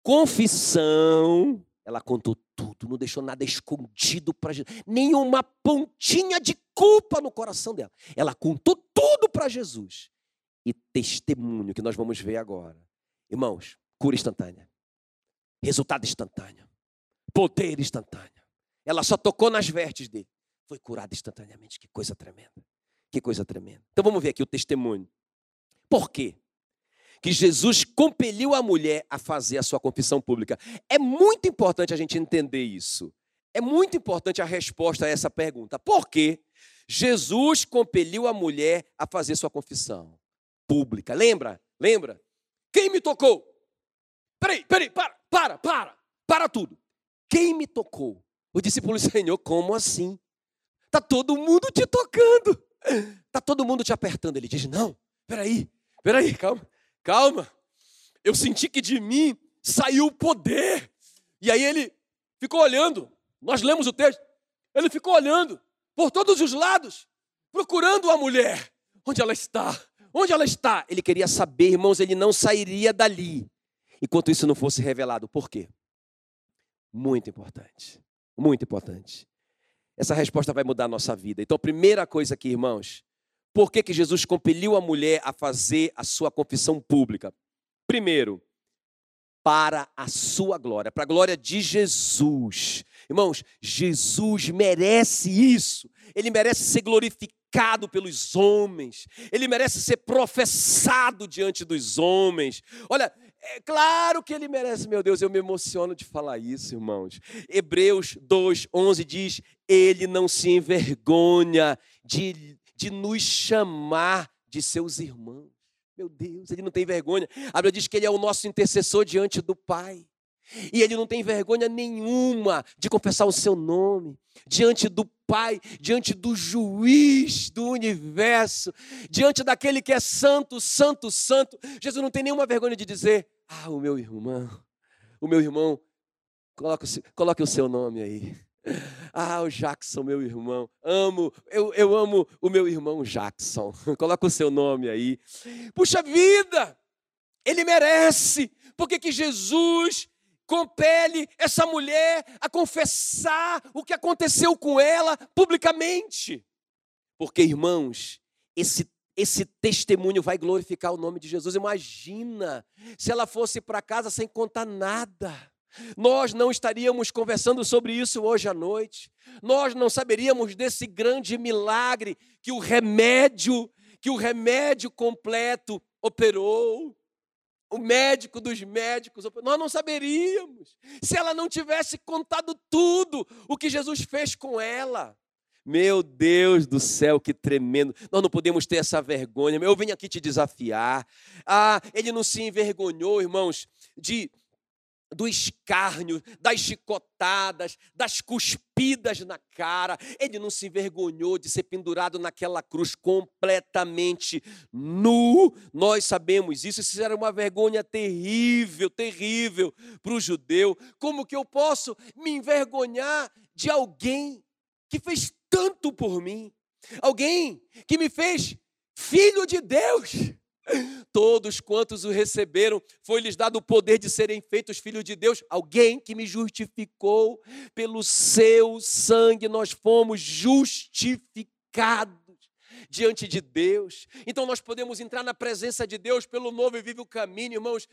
Confissão, ela contou tudo, não deixou nada escondido para Jesus, nenhuma pontinha de culpa no coração dela. Ela contou tudo para Jesus. E testemunho que nós vamos ver agora. Irmãos, cura instantânea. Resultado instantâneo. Poder instantâneo. Ela só tocou nas vestes dele. Foi curada instantaneamente. Que coisa tremenda. Que coisa tremenda. Então vamos ver aqui o testemunho. Por quê? Que Jesus compeliu a mulher a fazer a sua confissão pública. É muito importante a gente entender isso. É muito importante a resposta a essa pergunta. Por quê? Jesus compeliu a mulher a fazer sua confissão pública. Lembra? Lembra? Quem me tocou? Peraí, peraí, para, para, para, para tudo. Quem me tocou? O discípulo, Senhor, como assim? Está todo mundo te tocando. Está todo mundo te apertando. Ele diz: Não, peraí, peraí, calma, calma. Eu senti que de mim saiu o poder. E aí ele ficou olhando. Nós lemos o texto. Ele ficou olhando por todos os lados, procurando a mulher. Onde ela está? Onde ela está? Ele queria saber, irmãos, ele não sairia dali enquanto isso não fosse revelado. Por quê? Muito importante. Muito importante. Essa resposta vai mudar a nossa vida. Então, primeira coisa aqui, irmãos, por que, que Jesus compeliu a mulher a fazer a sua confissão pública? Primeiro, para a sua glória, para a glória de Jesus. Irmãos, Jesus merece isso. Ele merece ser glorificado pelos homens. Ele merece ser professado diante dos homens. Olha, é claro que ele merece, meu Deus, eu me emociono de falar isso, irmãos. Hebreus 2, 11 diz: Ele não se envergonha de, de nos chamar de seus irmãos. Meu Deus, ele não tem vergonha. A Bíblia diz que ele é o nosso intercessor diante do Pai. E ele não tem vergonha nenhuma de confessar o seu nome diante do Pai, diante do juiz do universo, diante daquele que é santo, santo, santo. Jesus não tem nenhuma vergonha de dizer: Ah, o meu irmão, o meu irmão, coloque, o seu nome aí. Ah, o Jackson, meu irmão. Amo, eu, eu amo o meu irmão Jackson. Coloca o seu nome aí. Puxa vida, ele merece. Porque que Jesus compele essa mulher a confessar o que aconteceu com ela publicamente? Porque, irmãos, esse esse testemunho vai glorificar o nome de Jesus. Imagina se ela fosse para casa sem contar nada. Nós não estaríamos conversando sobre isso hoje à noite. Nós não saberíamos desse grande milagre que o remédio, que o remédio completo operou. O médico dos médicos, nós não saberíamos se ela não tivesse contado tudo o que Jesus fez com ela. Meu Deus do céu, que tremendo. Nós não podemos ter essa vergonha. Eu venho aqui te desafiar. Ah, ele não se envergonhou, irmãos, de do escárnio, das chicotadas, das cuspidas na cara. Ele não se envergonhou de ser pendurado naquela cruz completamente nu. Nós sabemos isso. Isso era uma vergonha terrível, terrível para o judeu. Como que eu posso me envergonhar de alguém que fez tanto por mim? Alguém que me fez filho de Deus. Todos quantos o receberam, foi-lhes dado o poder de serem feitos filhos de Deus. Alguém que me justificou pelo seu sangue, nós fomos justificados diante de Deus. Então nós podemos entrar na presença de Deus pelo novo e vivo caminho, irmãos,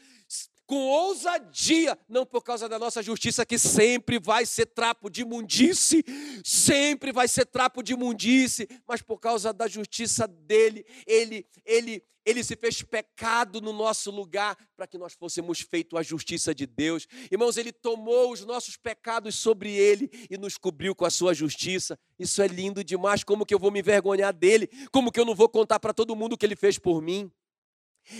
com ousadia, não por causa da nossa justiça, que sempre vai ser trapo de imundice, sempre vai ser trapo de imundice, mas por causa da justiça dele, ele, ele, ele se fez pecado no nosso lugar para que nós fôssemos feitos a justiça de Deus. Irmãos, ele tomou os nossos pecados sobre ele e nos cobriu com a sua justiça. Isso é lindo demais. Como que eu vou me envergonhar dele? Como que eu não vou contar para todo mundo o que ele fez por mim?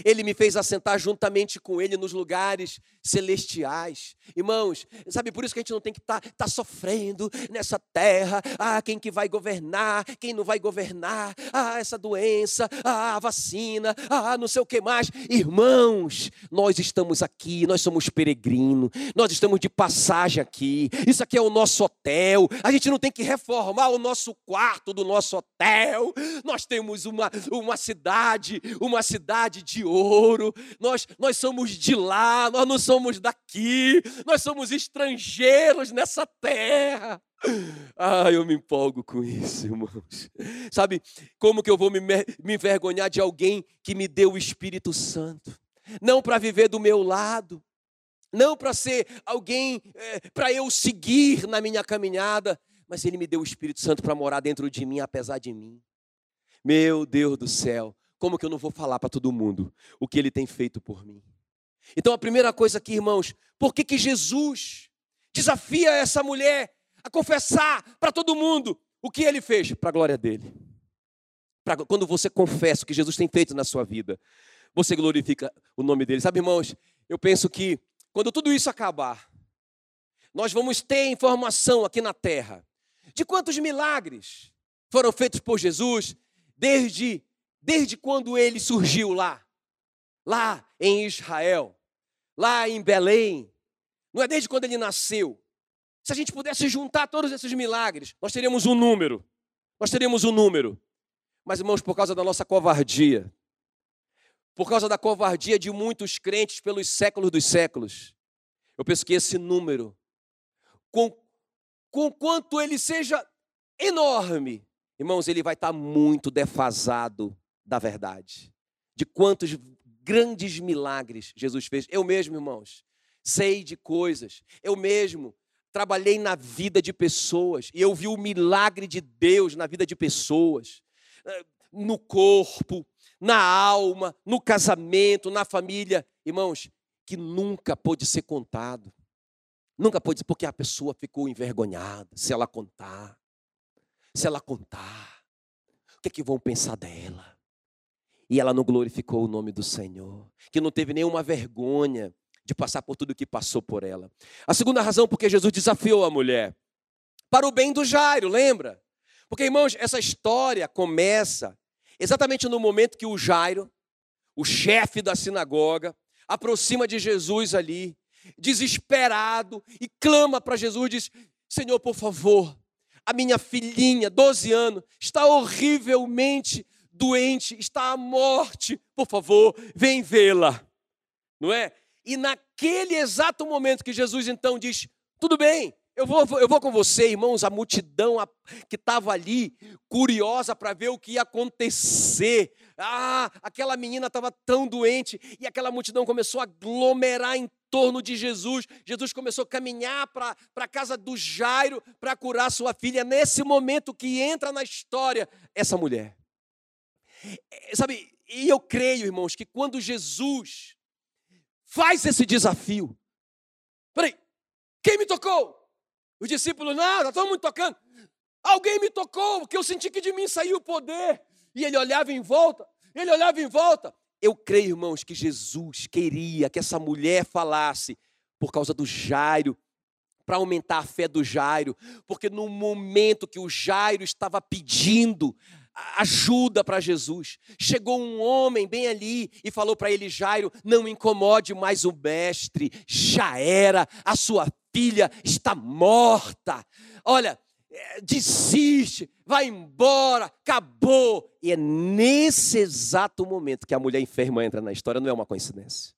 Ele me fez assentar juntamente com Ele nos lugares celestiais. Irmãos, sabe por isso que a gente não tem que estar tá, tá sofrendo nessa terra. Ah, quem que vai governar, quem não vai governar. Ah, essa doença, ah, a vacina, ah, não sei o que mais. Irmãos, nós estamos aqui, nós somos peregrinos, nós estamos de passagem aqui. Isso aqui é o nosso hotel. A gente não tem que reformar o nosso quarto do nosso hotel. Nós temos uma, uma cidade, uma cidade de de ouro, nós, nós somos de lá, nós não somos daqui, nós somos estrangeiros nessa terra. Ah, eu me empolgo com isso, irmãos. Sabe como que eu vou me, me envergonhar de alguém que me deu o Espírito Santo? Não para viver do meu lado, não para ser alguém é, para eu seguir na minha caminhada, mas Ele me deu o Espírito Santo para morar dentro de mim, apesar de mim. Meu Deus do céu, como que eu não vou falar para todo mundo o que ele tem feito por mim? Então a primeira coisa aqui, irmãos, por que, que Jesus desafia essa mulher a confessar para todo mundo o que ele fez para a glória dele? Pra, quando você confessa o que Jesus tem feito na sua vida, você glorifica o nome dele. Sabe, irmãos, eu penso que quando tudo isso acabar, nós vamos ter informação aqui na terra de quantos milagres foram feitos por Jesus desde Desde quando ele surgiu lá? Lá em Israel, lá em Belém. Não é desde quando ele nasceu. Se a gente pudesse juntar todos esses milagres, nós teríamos um número. Nós teríamos um número. Mas, irmãos, por causa da nossa covardia, por causa da covardia de muitos crentes pelos séculos dos séculos, eu penso que esse número, com, com quanto ele seja enorme, irmãos, ele vai estar muito defasado da verdade. De quantos grandes milagres Jesus fez. Eu mesmo, irmãos, sei de coisas. Eu mesmo trabalhei na vida de pessoas e eu vi o milagre de Deus na vida de pessoas, eh, no corpo, na alma, no casamento, na família. Irmãos, que nunca pôde ser contado. Nunca pôde porque a pessoa ficou envergonhada se ela contar. Se ela contar, o que é que vão pensar dela? E ela não glorificou o nome do Senhor, que não teve nenhuma vergonha de passar por tudo que passou por ela. A segunda razão porque Jesus desafiou a mulher para o bem do Jairo, lembra? Porque irmãos, essa história começa exatamente no momento que o Jairo, o chefe da sinagoga, aproxima de Jesus ali, desesperado, e clama para Jesus, diz: Senhor, por favor, a minha filhinha, 12 anos, está horrivelmente doente, está à morte, por favor, vem vê-la. Não é? E naquele exato momento que Jesus então diz: Tudo bem, eu vou, eu vou com você, irmãos, a multidão que estava ali, curiosa para ver o que ia acontecer. Ah, aquela menina estava tão doente, e aquela multidão começou a aglomerar em torno de Jesus. Jesus começou a caminhar para a casa do Jairo para curar sua filha. Nesse momento que entra na história essa mulher. É, sabe, e eu creio, irmãos, que quando Jesus faz esse desafio, peraí, quem me tocou? Os discípulos, nada, todo mundo tocando. Alguém me tocou, porque eu senti que de mim saiu o poder. E ele olhava em volta, ele olhava em volta. Eu creio, irmãos, que Jesus queria que essa mulher falasse por causa do Jairo, para aumentar a fé do Jairo, porque no momento que o Jairo estava pedindo ajuda para Jesus, chegou um homem bem ali e falou para ele: Jairo, não incomode mais o mestre, já era, a sua filha está morta. Olha, é, desiste, vai embora, acabou. E é nesse exato momento que a mulher enferma entra na história, não é uma coincidência.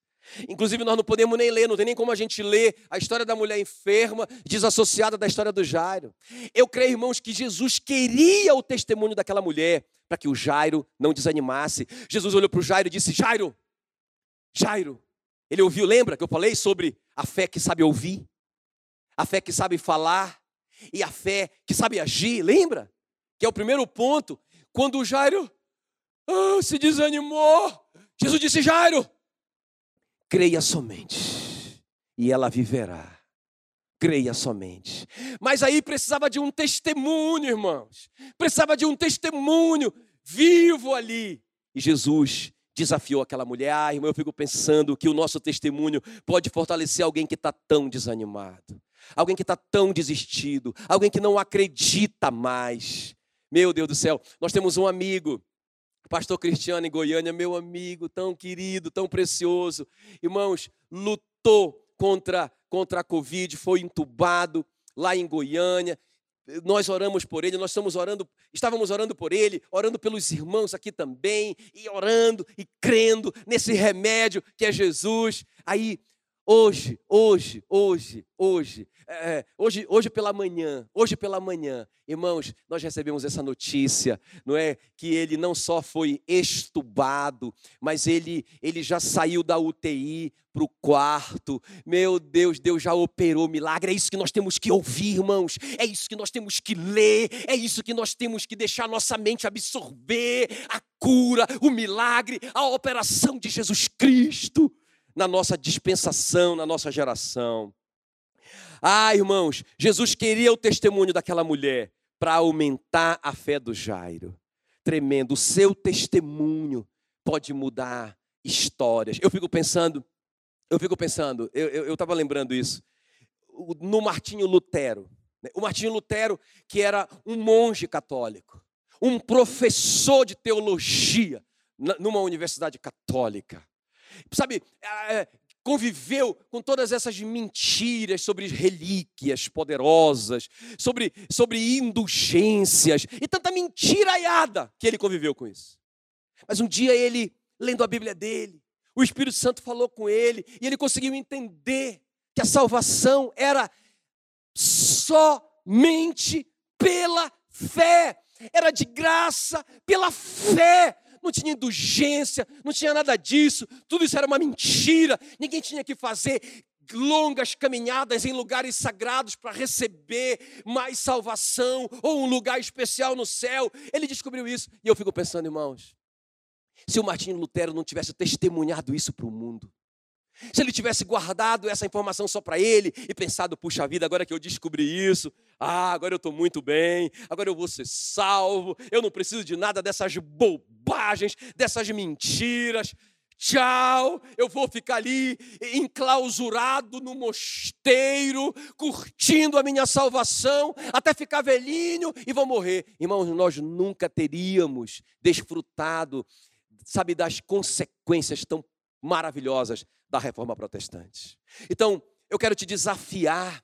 Inclusive, nós não podemos nem ler, não tem nem como a gente ler a história da mulher enferma, desassociada da história do Jairo. Eu creio, irmãos, que Jesus queria o testemunho daquela mulher para que o Jairo não desanimasse. Jesus olhou para o Jairo e disse: Jairo, Jairo. Ele ouviu, lembra que eu falei sobre a fé que sabe ouvir, a fé que sabe falar, e a fé que sabe agir, lembra? Que é o primeiro ponto. Quando o Jairo oh, se desanimou, Jesus disse: Jairo, creia somente, e ela viverá. Creia somente. Mas aí precisava de um testemunho, irmãos. Precisava de um testemunho vivo ali. E Jesus desafiou aquela mulher. Ah, irmão, eu fico pensando que o nosso testemunho pode fortalecer alguém que está tão desanimado alguém que está tão desistido, alguém que não acredita mais. Meu Deus do céu, nós temos um amigo, pastor Cristiano em Goiânia, meu amigo, tão querido, tão precioso. Irmãos, lutou contra, contra a Covid, foi entubado lá em Goiânia. Nós oramos por ele, nós estamos orando, estávamos orando por ele, orando pelos irmãos aqui também, e orando e crendo nesse remédio que é Jesus. Aí Hoje, hoje, hoje, hoje, é, hoje, hoje pela manhã, hoje pela manhã, irmãos, nós recebemos essa notícia, não é? Que ele não só foi estubado, mas ele, ele já saiu da UTI para o quarto. Meu Deus, Deus já operou milagre. É isso que nós temos que ouvir, irmãos. É isso que nós temos que ler. É isso que nós temos que deixar nossa mente absorver a cura, o milagre, a operação de Jesus Cristo na nossa dispensação, na nossa geração. Ah, irmãos, Jesus queria o testemunho daquela mulher para aumentar a fé do Jairo. Tremendo, o seu testemunho pode mudar histórias. Eu fico pensando, eu fico pensando, eu estava lembrando isso, no Martinho Lutero. Né? O Martinho Lutero, que era um monge católico, um professor de teologia numa universidade católica sabe, é, conviveu com todas essas mentiras sobre relíquias poderosas, sobre, sobre indulgências e tanta mentiraiada que ele conviveu com isso. Mas um dia ele, lendo a Bíblia dele, o Espírito Santo falou com ele e ele conseguiu entender que a salvação era somente pela fé. era de graça, pela fé. Não tinha indulgência, não tinha nada disso. Tudo isso era uma mentira. Ninguém tinha que fazer longas caminhadas em lugares sagrados para receber mais salvação ou um lugar especial no céu. Ele descobriu isso. E eu fico pensando, irmãos, se o Martinho Lutero não tivesse testemunhado isso para o mundo, se ele tivesse guardado essa informação só para ele e pensado, puxa vida, agora que eu descobri isso, ah, agora eu estou muito bem, agora eu vou ser salvo, eu não preciso de nada dessas bobagens, dessas mentiras. Tchau, eu vou ficar ali enclausurado no mosteiro, curtindo a minha salvação, até ficar velhinho e vou morrer. Irmãos, nós nunca teríamos desfrutado, sabe, das consequências tão maravilhosas da reforma protestante. Então, eu quero te desafiar.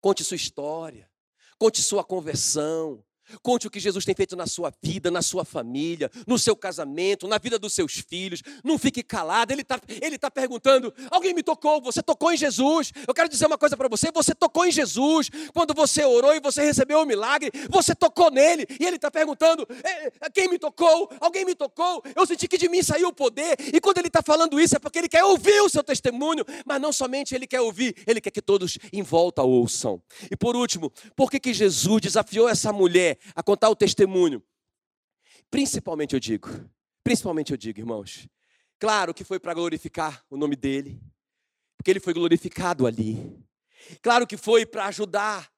Conte sua história, conte sua conversão, Conte o que Jesus tem feito na sua vida, na sua família, no seu casamento, na vida dos seus filhos. Não fique calado. Ele está ele tá perguntando: alguém me tocou? Você tocou em Jesus? Eu quero dizer uma coisa para você: você tocou em Jesus. Quando você orou e você recebeu o milagre, você tocou nele. E ele está perguntando: quem me tocou? Alguém me tocou? Eu senti que de mim saiu o poder. E quando ele está falando isso, é porque ele quer ouvir o seu testemunho. Mas não somente ele quer ouvir, ele quer que todos em volta ouçam. E por último, por que, que Jesus desafiou essa mulher? A contar o testemunho. Principalmente eu digo, principalmente eu digo, irmãos, claro que foi para glorificar o nome dele, porque ele foi glorificado ali. Claro que foi para ajudar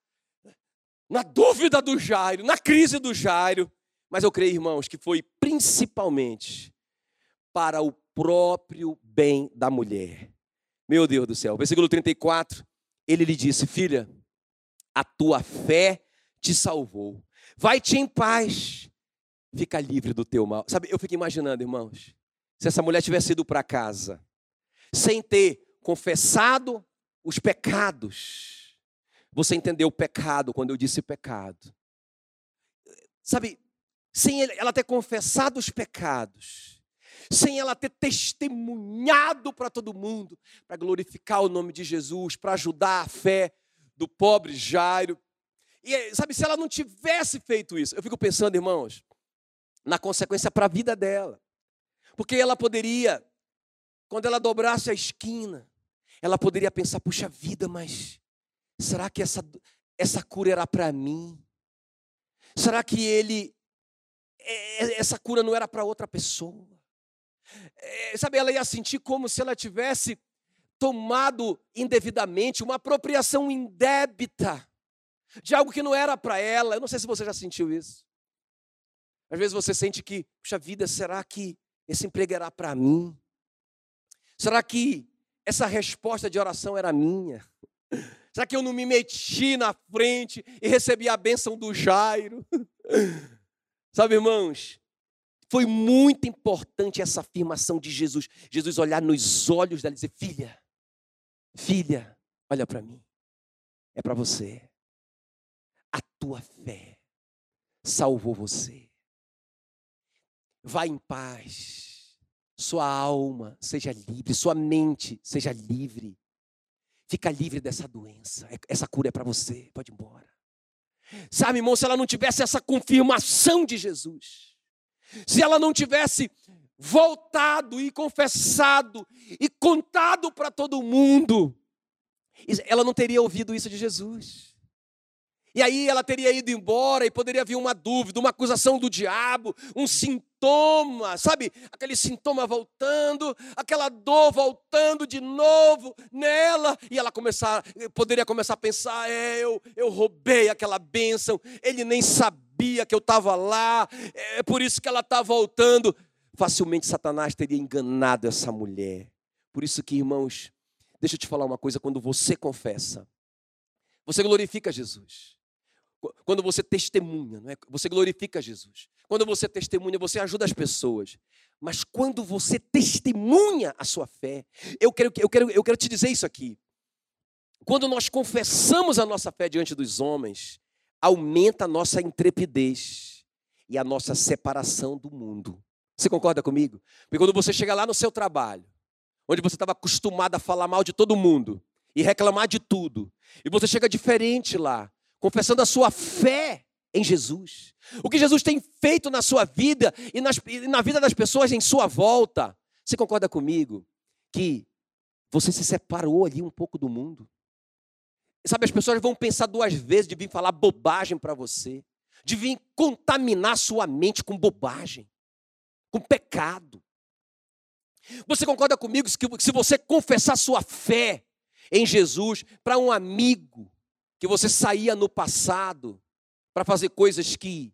na dúvida do Jairo, na crise do Jairo, mas eu creio, irmãos, que foi principalmente para o próprio bem da mulher. Meu Deus do céu. Versículo 34, ele lhe disse: Filha, a tua fé te salvou. Vai-te em paz. Fica livre do teu mal. Sabe, eu fico imaginando, irmãos, se essa mulher tivesse ido para casa sem ter confessado os pecados. Você entendeu o pecado quando eu disse pecado. Sabe, sem ela ter confessado os pecados, sem ela ter testemunhado para todo mundo, para glorificar o nome de Jesus, para ajudar a fé do pobre Jairo, e sabe, se ela não tivesse feito isso, eu fico pensando, irmãos, na consequência para a vida dela. Porque ela poderia, quando ela dobrasse a esquina, ela poderia pensar: puxa vida, mas será que essa, essa cura era para mim? Será que ele, essa cura não era para outra pessoa? É, sabe, ela ia sentir como se ela tivesse tomado indevidamente uma apropriação indébita de algo que não era para ela. Eu não sei se você já sentiu isso. Às vezes você sente que, puxa vida, será que esse emprego era para mim? Será que essa resposta de oração era minha? Será que eu não me meti na frente e recebi a bênção do Jairo? Sabe, irmãos, foi muito importante essa afirmação de Jesus. Jesus olhar nos olhos dela e dizer: Filha, filha, olha para mim, é para você a tua fé salvou você. Vá em paz, sua alma seja livre, sua mente seja livre. Fica livre dessa doença, é, essa cura é para você, pode ir embora. Sabe, irmão, se ela não tivesse essa confirmação de Jesus, se ela não tivesse voltado e confessado e contado para todo mundo, ela não teria ouvido isso de Jesus. E aí ela teria ido embora e poderia vir uma dúvida, uma acusação do diabo, um sintoma, sabe? Aquele sintoma voltando, aquela dor voltando de novo nela, e ela começar, poderia começar a pensar: é, eu, eu roubei aquela bênção, ele nem sabia que eu estava lá, é por isso que ela está voltando. Facilmente Satanás teria enganado essa mulher. Por isso que, irmãos, deixa eu te falar uma coisa: quando você confessa, você glorifica Jesus. Quando você testemunha, não é? você glorifica Jesus. Quando você testemunha, você ajuda as pessoas. Mas quando você testemunha a sua fé, eu quero, eu quero, eu quero te dizer isso aqui. Quando nós confessamos a nossa fé diante dos homens, aumenta a nossa intrepidez e a nossa separação do mundo. Você concorda comigo? Porque quando você chega lá no seu trabalho, onde você estava acostumado a falar mal de todo mundo e reclamar de tudo, e você chega diferente lá, confessando a sua fé em Jesus. O que Jesus tem feito na sua vida e, nas, e na vida das pessoas em sua volta. Você concorda comigo que você se separou ali um pouco do mundo? Sabe, as pessoas vão pensar duas vezes de vir falar bobagem para você, de vir contaminar sua mente com bobagem, com pecado. Você concorda comigo que se você confessar sua fé em Jesus para um amigo que você saía no passado para fazer coisas que,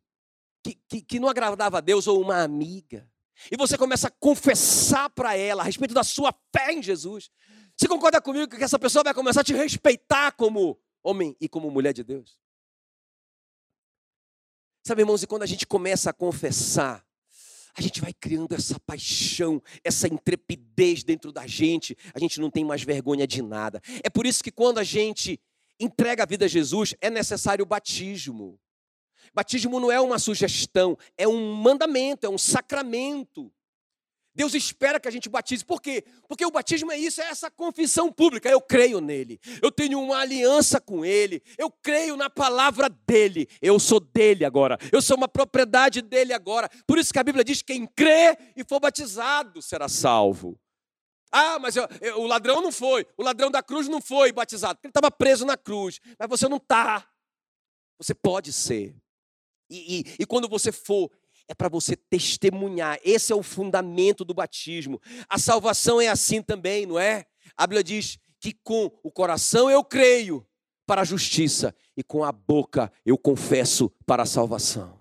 que, que, que não agradava a Deus ou uma amiga, e você começa a confessar para ela a respeito da sua fé em Jesus, você concorda comigo que essa pessoa vai começar a te respeitar como homem e como mulher de Deus? Sabe, irmãos, e quando a gente começa a confessar, a gente vai criando essa paixão, essa intrepidez dentro da gente, a gente não tem mais vergonha de nada. É por isso que quando a gente entrega a vida a Jesus, é necessário o batismo. Batismo não é uma sugestão, é um mandamento, é um sacramento. Deus espera que a gente batize. Por quê? Porque o batismo é isso, é essa confissão pública. Eu creio nele. Eu tenho uma aliança com ele. Eu creio na palavra dele. Eu sou dele agora. Eu sou uma propriedade dele agora. Por isso que a Bíblia diz: quem crê e for batizado será salvo. Ah, mas eu, eu, o ladrão não foi. O ladrão da cruz não foi batizado. Ele estava preso na cruz. Mas você não está. Você pode ser. E, e, e quando você for, é para você testemunhar. Esse é o fundamento do batismo. A salvação é assim também, não é? A Bíblia diz que com o coração eu creio para a justiça e com a boca eu confesso para a salvação.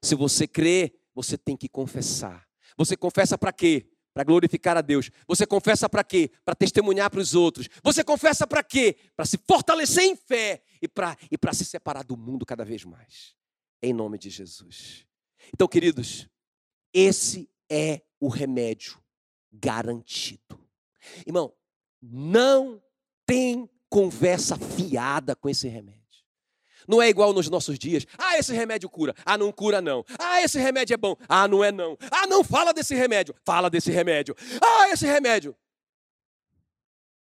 Se você crê, você tem que confessar. Você confessa para quê? Para glorificar a Deus. Você confessa para quê? Para testemunhar para os outros. Você confessa para quê? Para se fortalecer em fé e para e se separar do mundo cada vez mais em nome de Jesus. Então, queridos, esse é o remédio garantido. Irmão, não tem conversa fiada com esse remédio. Não é igual nos nossos dias. Ah, esse remédio cura. Ah, não cura não. Ah, esse remédio é bom. Ah, não é não. Ah, não fala desse remédio. Fala desse remédio. Ah, esse remédio.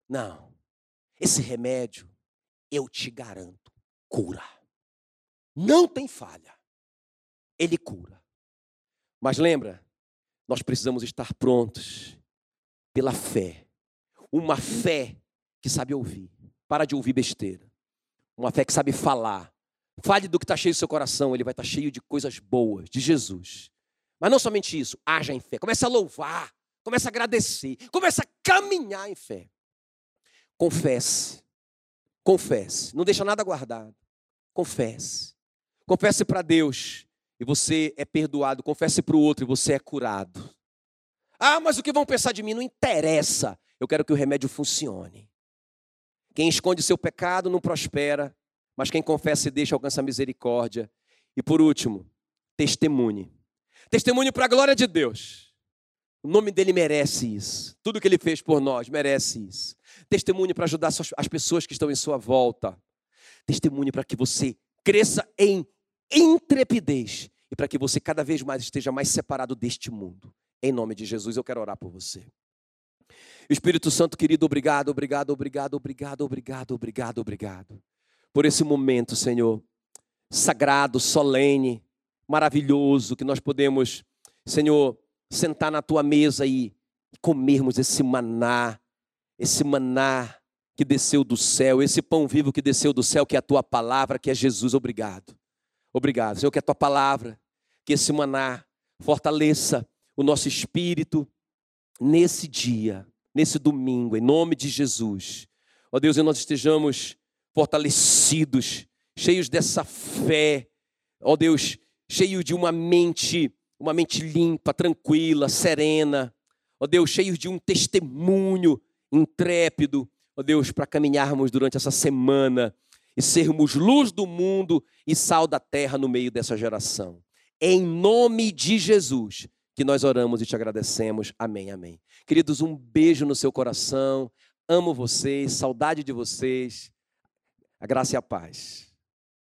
Não. Esse remédio, eu te garanto, cura. Não tem falha. Ele cura. Mas lembra, nós precisamos estar prontos pela fé. Uma fé que sabe ouvir. Para de ouvir besteira. Uma fé que sabe falar. Fale do que está cheio do seu coração, ele vai estar cheio de coisas boas, de Jesus. Mas não somente isso, haja em fé. Comece a louvar, comece a agradecer, comece a caminhar em fé. Confesse, confesse, não deixa nada guardado. Confesse. Confesse para Deus e você é perdoado. Confesse para o outro e você é curado. Ah, mas o que vão pensar de mim? Não interessa. Eu quero que o remédio funcione. Quem esconde seu pecado não prospera, mas quem confessa e deixa alcança a misericórdia. E por último, testemunhe. Testemunhe para a glória de Deus. O nome dele merece isso. Tudo que ele fez por nós merece isso. Testemunhe para ajudar as pessoas que estão em sua volta. Testemunhe para que você cresça em intrepidez e para que você cada vez mais esteja mais separado deste mundo. Em nome de Jesus, eu quero orar por você. Espírito Santo querido, obrigado, obrigado, obrigado, obrigado, obrigado, obrigado, obrigado. Por esse momento, Senhor, sagrado, solene, maravilhoso, que nós podemos, Senhor, sentar na tua mesa e comermos esse maná, esse maná que desceu do céu, esse pão vivo que desceu do céu, que é a tua palavra, que é Jesus, obrigado. Obrigado, Senhor, que a tua palavra, que esse maná fortaleça o nosso espírito nesse dia, nesse domingo, em nome de Jesus. Ó Deus, e nós estejamos fortalecidos, cheios dessa fé, ó Deus, cheios de uma mente, uma mente limpa, tranquila, serena, ó Deus, cheios de um testemunho intrépido, ó Deus, para caminharmos durante essa semana e sermos luz do mundo e sal da terra no meio dessa geração. Em nome de Jesus, que nós oramos e te agradecemos. Amém, amém. Queridos, um beijo no seu coração. Amo vocês, saudade de vocês. A graça e a paz.